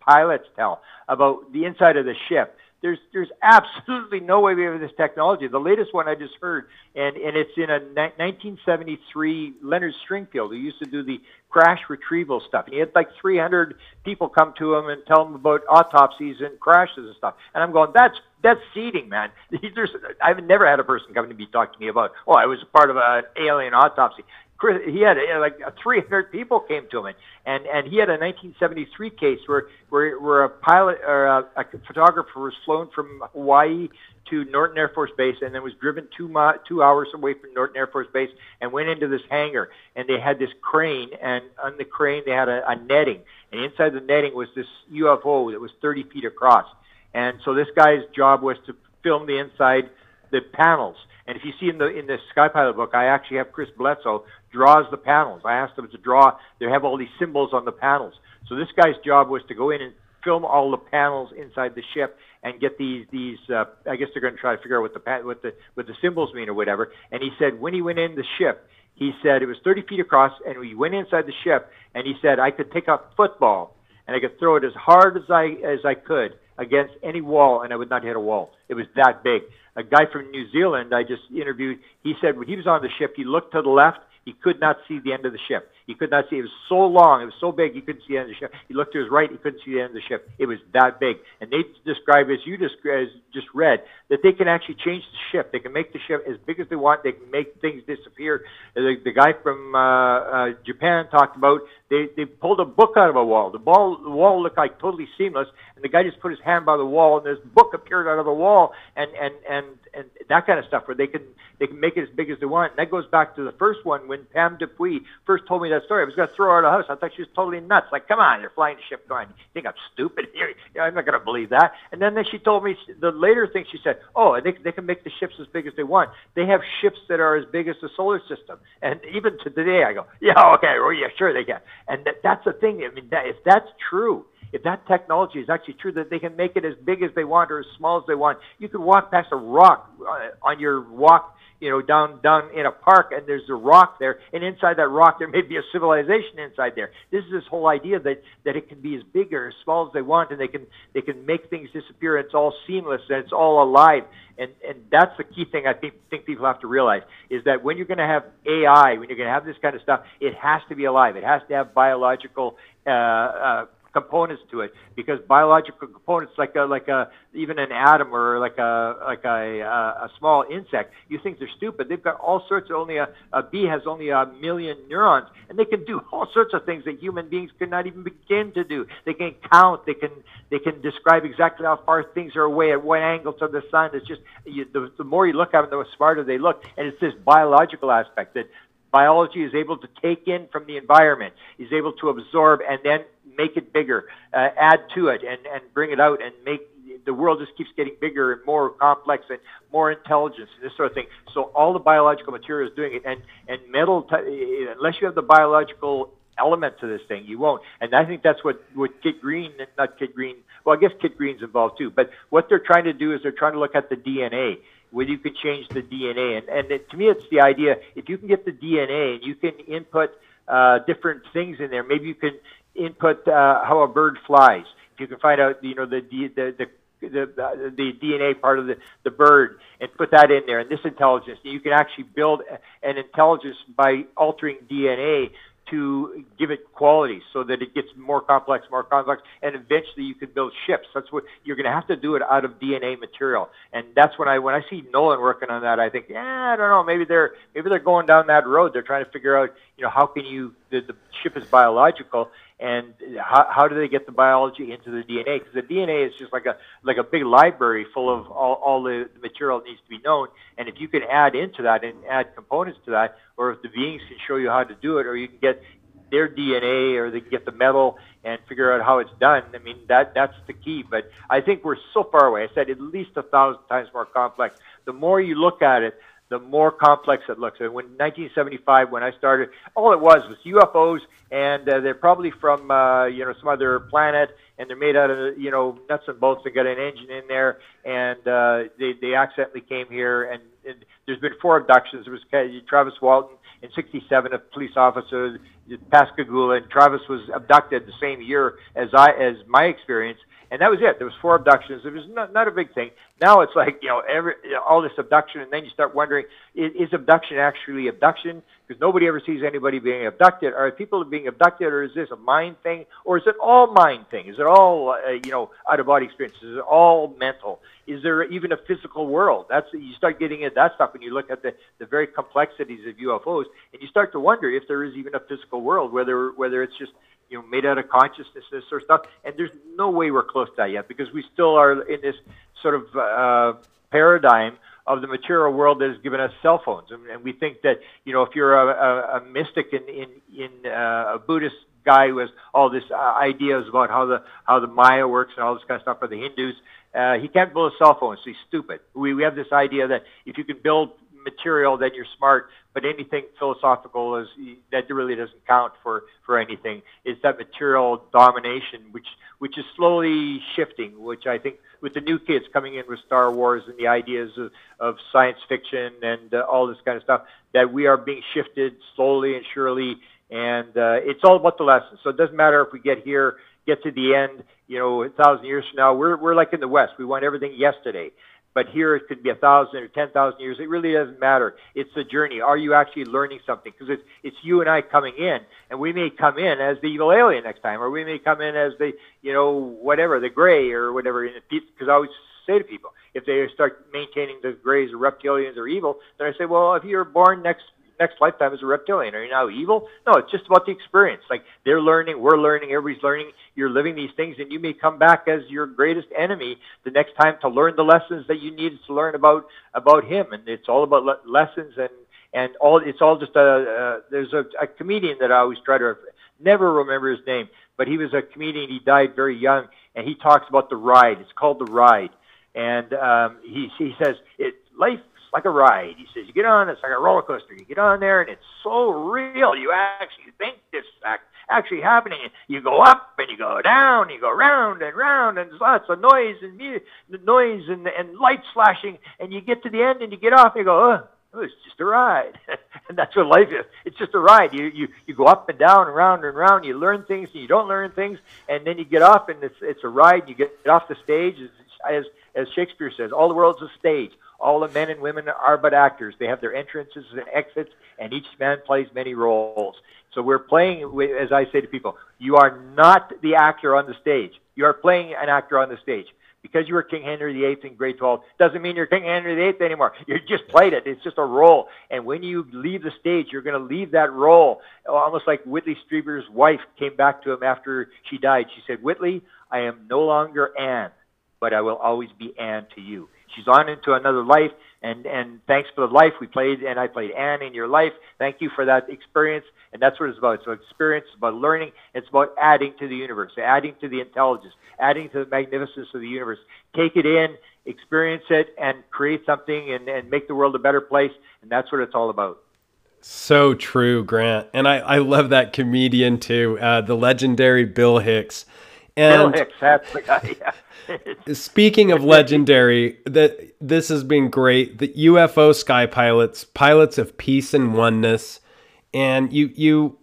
pilots tell about the inside of the ship. There's there's absolutely no way we have this technology. The latest one I just heard, and and it's in a 1973 Leonard Stringfield who used to do the crash retrieval stuff. He had like 300 people come to him and tell him about autopsies and crashes and stuff. And I'm going, that's that's seeding, man. There's, I've never had a person come to me talk to me about, oh, I was part of an alien autopsy. Chris, he had uh, like 300 people came to him, and and he had a 1973 case where where where a pilot or a, a photographer was flown from Hawaii to Norton Air Force Base, and then was driven two mi- two hours away from Norton Air Force Base, and went into this hangar, and they had this crane, and on the crane they had a, a netting, and inside the netting was this UFO that was 30 feet across, and so this guy's job was to film the inside the panels. And if you see in the in the Sky Pilot book, I actually have Chris Bledsoe draws the panels. I asked them to draw. They have all these symbols on the panels. So this guy's job was to go in and film all the panels inside the ship and get these these. Uh, I guess they're going to try to figure out what the what the what the symbols mean or whatever. And he said when he went in the ship, he said it was 30 feet across, and we went inside the ship, and he said I could pick up football and I could throw it as hard as I as I could against any wall, and I would not hit a wall. It was that big. A guy from New Zealand I just interviewed, he said when he was on the ship, he looked to the left, he could not see the end of the ship. He could not see. It was so long. It was so big. He couldn't see the end of the ship. He looked to his right. He couldn't see the end of the ship. It was that big. And they describe, as you just, just read, that they can actually change the ship. They can make the ship as big as they want. They can make things disappear. The, the guy from uh, uh, Japan talked about they, they pulled a book out of a wall. The, ball, the wall looked like totally seamless, and the guy just put his hand by the wall, and this book appeared out of the wall, and and and and that kind of stuff, where they can they can make it as big as they want. And that goes back to the first one when Pam Dupuis first told me that story. I was going to throw her out of the house. I thought she was totally nuts. Like, come on, you're flying the ship going. You think I'm stupid? you know, I'm not going to believe that. And then, then she told me the later thing. She said, "Oh, they they can make the ships as big as they want. They have ships that are as big as the solar system." And even to today, I go, "Yeah, okay, well, yeah, sure they can." And that, that's the thing. I mean, that, if that's true, if that technology is actually true, that they can make it as big as they want or as small as they want, you could walk past a rock uh, on your walk you know, down down in a park, and there's a rock there, and inside that rock there may be a civilization inside there. This is this whole idea that that it can be as big or as small as they want, and they can they can make things disappear. And it's all seamless, and it's all alive, and and that's the key thing I think think people have to realize is that when you're going to have AI, when you're going to have this kind of stuff, it has to be alive. It has to have biological. Uh, uh, components to it because biological components like a, like a even an atom or like a like a, a, small insect you think they're stupid. They've got all sorts of only a, a bee has only a million neurons and they can do all sorts of things that human beings could not even begin to do. They can count they can they can describe exactly how far things are away at what angle to the sun. It's just you, the, the more you look at them the smarter they look. And it's this biological aspect that biology is able to take in from the environment, is able to absorb and then make it bigger, uh, add to it, and, and bring it out and make the world just keeps getting bigger and more complex and more intelligence and this sort of thing. So all the biological material is doing it, and and metal, t- unless you have the biological element to this thing, you won't. And I think that's what what Kit Green, not Kit Green. Well, I guess Kit Green's involved too. But what they're trying to do is they're trying to look at the DNA whether you can change the DNA. And, and it, to me, it's the idea if you can get the DNA and you can input uh, different things in there, maybe you can input uh, how a bird flies. If you can find out, you know, the the the, the, the, DNA part of the, the bird and put that in there and this intelligence, you can actually build an intelligence by altering DNA to give it quality so that it gets more complex, more complex, and eventually you can build ships. That's what you're going to have to do it out of DNA material. And that's when I when I see Nolan working on that, I think, yeah, I don't know, maybe they're maybe they're going down that road. They're trying to figure out, you know, how can you the, the ship is biological and how, how do they get the biology into the DNA? Because the DNA is just like a like a big library full of all, all the material that needs to be known. And if you can add into that and add components to that, or if the beings can show you how to do it, or you can get their DNA, or they can get the metal and figure out how it's done. I mean, that that's the key. But I think we're so far away. I said at least a thousand times more complex. The more you look at it, the more complex it looks. And when 1975, when I started, all it was was UFOs, and uh, they're probably from uh, you know some other planet, and they're made out of you know nuts and bolts. They got an engine in there, and uh, they they accidentally came here. And, and there's been four abductions. There was Travis Walton in '67, a police officer, Pascagoula, and Travis was abducted the same year as I as my experience and that was it. There was four abductions. It was not, not a big thing. Now it's like you know every you know, all this abduction, and then you start wondering: is, is abduction actually abduction? Because nobody ever sees anybody being abducted. Are people being abducted, or is this a mind thing, or is it all mind thing? Is it all uh, you know out of body experiences? Is it all mental? Is there even a physical world? That's you start getting into that stuff when you look at the the very complexities of UFOs, and you start to wonder if there is even a physical world, whether whether it's just you know, made out of consciousness, this sort of stuff. And there's no way we're close to that yet because we still are in this sort of uh, paradigm of the material world that has given us cell phones, and, and we think that you know if you're a, a, a mystic in in, in uh, a Buddhist guy who has all this uh, ideas about how the how the Maya works and all this kind of stuff for the Hindus, uh, he can't build a cell phone, so he's stupid. We we have this idea that if you can build material, then you're smart. But anything philosophical is that really doesn't count for for anything. It's that material domination, which which is slowly shifting. Which I think with the new kids coming in with Star Wars and the ideas of, of science fiction and uh, all this kind of stuff, that we are being shifted slowly and surely. And uh, it's all about the lessons. So it doesn't matter if we get here get to the end, you know, a thousand years from now, we're we're like in the West. We want everything yesterday. But here it could be a thousand or ten thousand years. It really doesn't matter. It's the journey. Are you actually learning something? Because it's it's you and I coming in, and we may come in as the evil alien next time, or we may come in as the you know whatever the gray or whatever. Because I always say to people, if they start maintaining the grays or reptilians are evil, then I say, well, if you're born next next lifetime as a reptilian. Are you now evil? No, it's just about the experience. Like they're learning, we're learning, everybody's learning. You're living these things, and you may come back as your greatest enemy the next time to learn the lessons that you needed to learn about about him. And it's all about le- lessons and and all. It's all just a. Uh, there's a, a comedian that I always try to never remember his name, but he was a comedian. He died very young, and he talks about the ride. It's called the ride, and um, he he says it life like a ride. He says, you get on, it's like a roller coaster. You get on there, and it's so real. You actually think this act actually happening. You go up and you go down, you go round and round, and there's lots of noise and music, noise and and lights flashing, and you get to the end and you get off and you go, oh, it's just a ride, and that's what life is. It's just a ride. You you you go up and down and round and round. You learn things and you don't learn things, and then you get off and it's it's a ride. You get off the stage as as Shakespeare says, all the world's a stage. All the men and women are but actors. They have their entrances and exits, and each man plays many roles. So we're playing, as I say to people, you are not the actor on the stage. You are playing an actor on the stage. Because you were King Henry VIII in grade 12 doesn't mean you're King Henry VIII anymore. You just played it. It's just a role. And when you leave the stage, you're going to leave that role. Almost like Whitley Strieber's wife came back to him after she died. She said, Whitley, I am no longer Anne, but I will always be Anne to you she's on into another life and and thanks for the life we played and I played Anne in your life. Thank you for that experience and that's what it's about. So experience, it's about learning, it's about adding to the universe, adding to the intelligence, adding to the magnificence of the universe. Take it in, experience it, and create something and, and make the world a better place. And that's what it's all about. So true, Grant. And I, I love that comedian too, uh, the legendary Bill Hicks. And Bill Hicks, that's the guy. Yeah. Speaking of legendary, that this has been great. The UFO sky pilots, pilots of peace and oneness, and you you,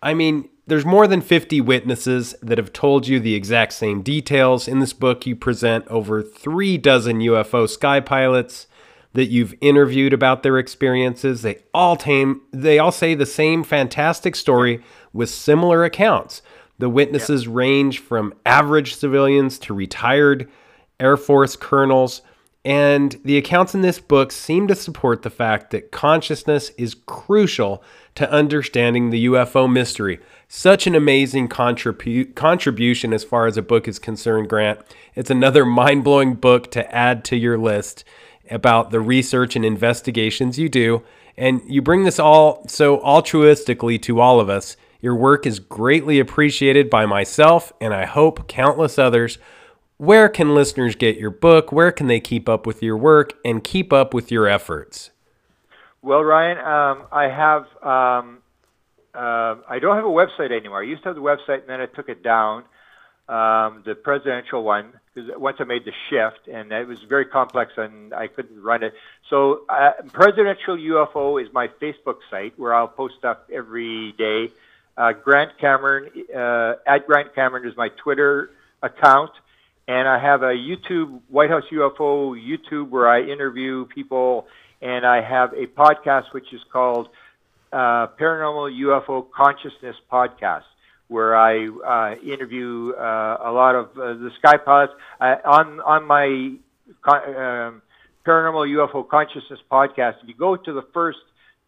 I mean, there's more than 50 witnesses that have told you the exact same details. In this book, you present over three dozen UFO sky pilots that you've interviewed about their experiences. They all tame, they all say the same fantastic story with similar accounts. The witnesses yeah. range from average civilians to retired Air Force colonels. And the accounts in this book seem to support the fact that consciousness is crucial to understanding the UFO mystery. Such an amazing contribu- contribution as far as a book is concerned, Grant. It's another mind blowing book to add to your list about the research and investigations you do. And you bring this all so altruistically to all of us. Your work is greatly appreciated by myself and I hope countless others. Where can listeners get your book? Where can they keep up with your work and keep up with your efforts? Well, Ryan, um, I have. Um, uh, I don't have a website anymore. I used to have the website, and then I took it down, um, the presidential one, because once I made the shift, and it was very complex, and I couldn't run it. So, uh, presidential UFO is my Facebook site where I'll post stuff every day. Uh, Grant Cameron uh, at Grant Cameron is my Twitter account, and I have a YouTube White House UFO YouTube where I interview people, and I have a podcast which is called uh, Paranormal UFO Consciousness Podcast, where I uh, interview uh, a lot of uh, the sky pilots on on my um, Paranormal UFO Consciousness podcast. If you go to the first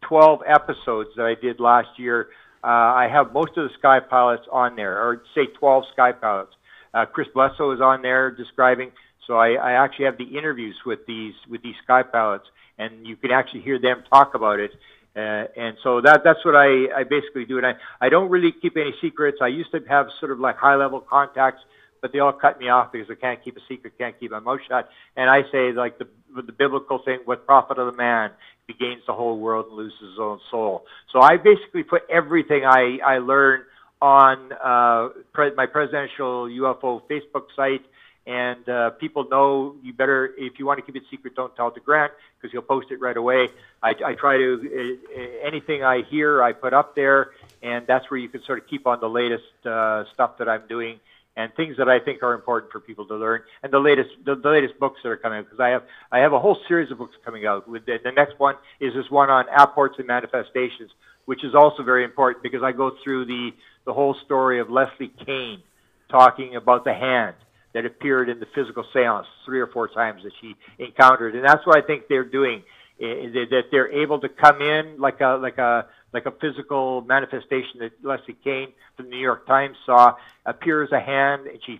12 episodes that I did last year, uh, I have most of the sky pilots on there, or say 12 sky pilots. Uh, Chris Bledsoe is on there describing. So I, I actually have the interviews with these with these sky pilots, and you can actually hear them talk about it. Uh, and so that that's what I, I basically do. And I, I don't really keep any secrets. I used to have sort of like high level contacts, but they all cut me off because I can't keep a secret, can't keep my mouth shut. And I say like the the biblical thing, what profit of the man if he gains the whole world and loses his own soul. So I basically put everything I, I learn on uh, pre- my presidential UFO Facebook site. And uh, people know you better, if you want to keep it secret, don't tell it to Grant because he'll post it right away. I, I try to, uh, anything I hear, I put up there. And that's where you can sort of keep on the latest uh, stuff that I'm doing and things that I think are important for people to learn, and the latest the, the latest books that are coming out because I have I have a whole series of books coming out. With the, the next one is this one on apports and manifestations, which is also very important because I go through the the whole story of Leslie Kean talking about the hand that appeared in the physical seance three or four times that she encountered, and that's what I think they're doing. Eh, eh, that they're able to come in like a like a like a physical manifestation that Leslie Kean from the New York Times saw appear as a hand, and she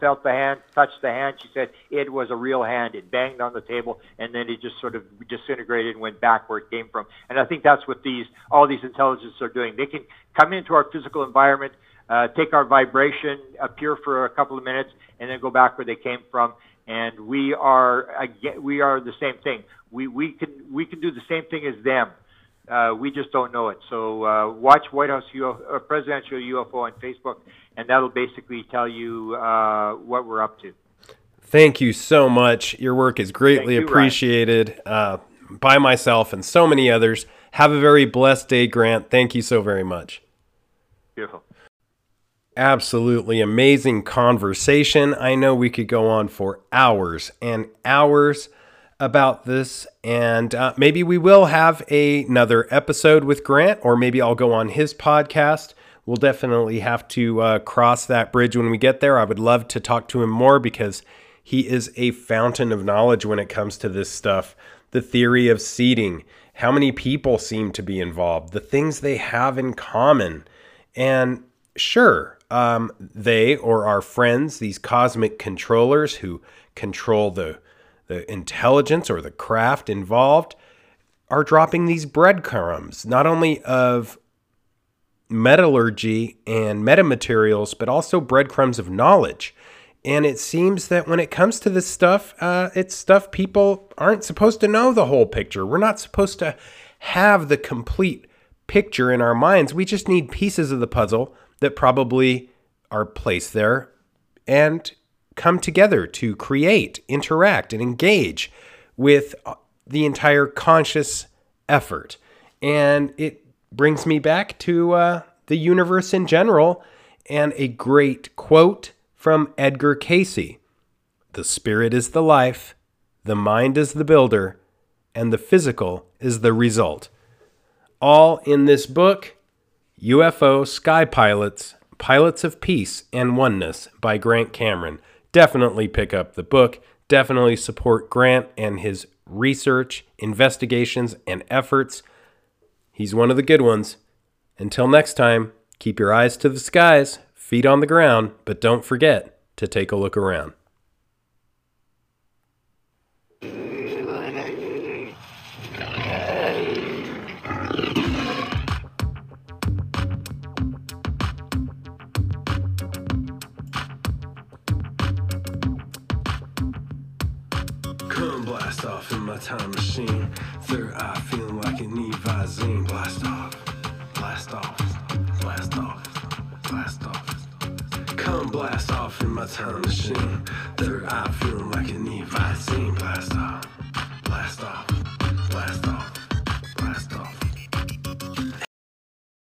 felt the hand, touched the hand. She said it was a real hand. It banged on the table, and then it just sort of disintegrated and went back where it came from. And I think that's what these all these intelligences are doing. They can come into our physical environment, uh, take our vibration, appear for a couple of minutes, and then go back where they came from. And we are we are the same thing. We we can we can do the same thing as them. Uh, we just don't know it. So uh, watch White House UFO, uh, Presidential UFO on Facebook, and that'll basically tell you uh, what we're up to. Thank you so much. Your work is greatly you, appreciated uh, by myself and so many others. Have a very blessed day, Grant. Thank you so very much. Beautiful. Absolutely amazing conversation. I know we could go on for hours and hours about this, and uh, maybe we will have a, another episode with Grant, or maybe I'll go on his podcast. We'll definitely have to uh, cross that bridge when we get there. I would love to talk to him more because he is a fountain of knowledge when it comes to this stuff. The theory of seeding, how many people seem to be involved, the things they have in common. And sure, um, they or our friends, these cosmic controllers who control the the intelligence or the craft involved are dropping these breadcrumbs, not only of metallurgy and metamaterials, but also breadcrumbs of knowledge. And it seems that when it comes to this stuff, uh, it's stuff people aren't supposed to know the whole picture. We're not supposed to have the complete picture in our minds. We just need pieces of the puzzle that probably are placed there and come together to create, interact, and engage with the entire conscious effort. And it brings me back to uh, the universe in general and a great quote from Edgar Cayce The spirit is the life, the mind is the builder, and the physical is the result. All in this book UFO Sky Pilots, Pilots of Peace and Oneness by Grant Cameron definitely pick up the book. Definitely support Grant and his research, investigations, and efforts. He's one of the good ones. Until next time, keep your eyes to the skies, feet on the ground, but don't forget to take a look around. My time machine. Third eye feeling like an Visine. Blast off, blast off, blast off, blast off. Come blast off in my time machine. Third eye feeling like an Evazine. Blast off, Blast off.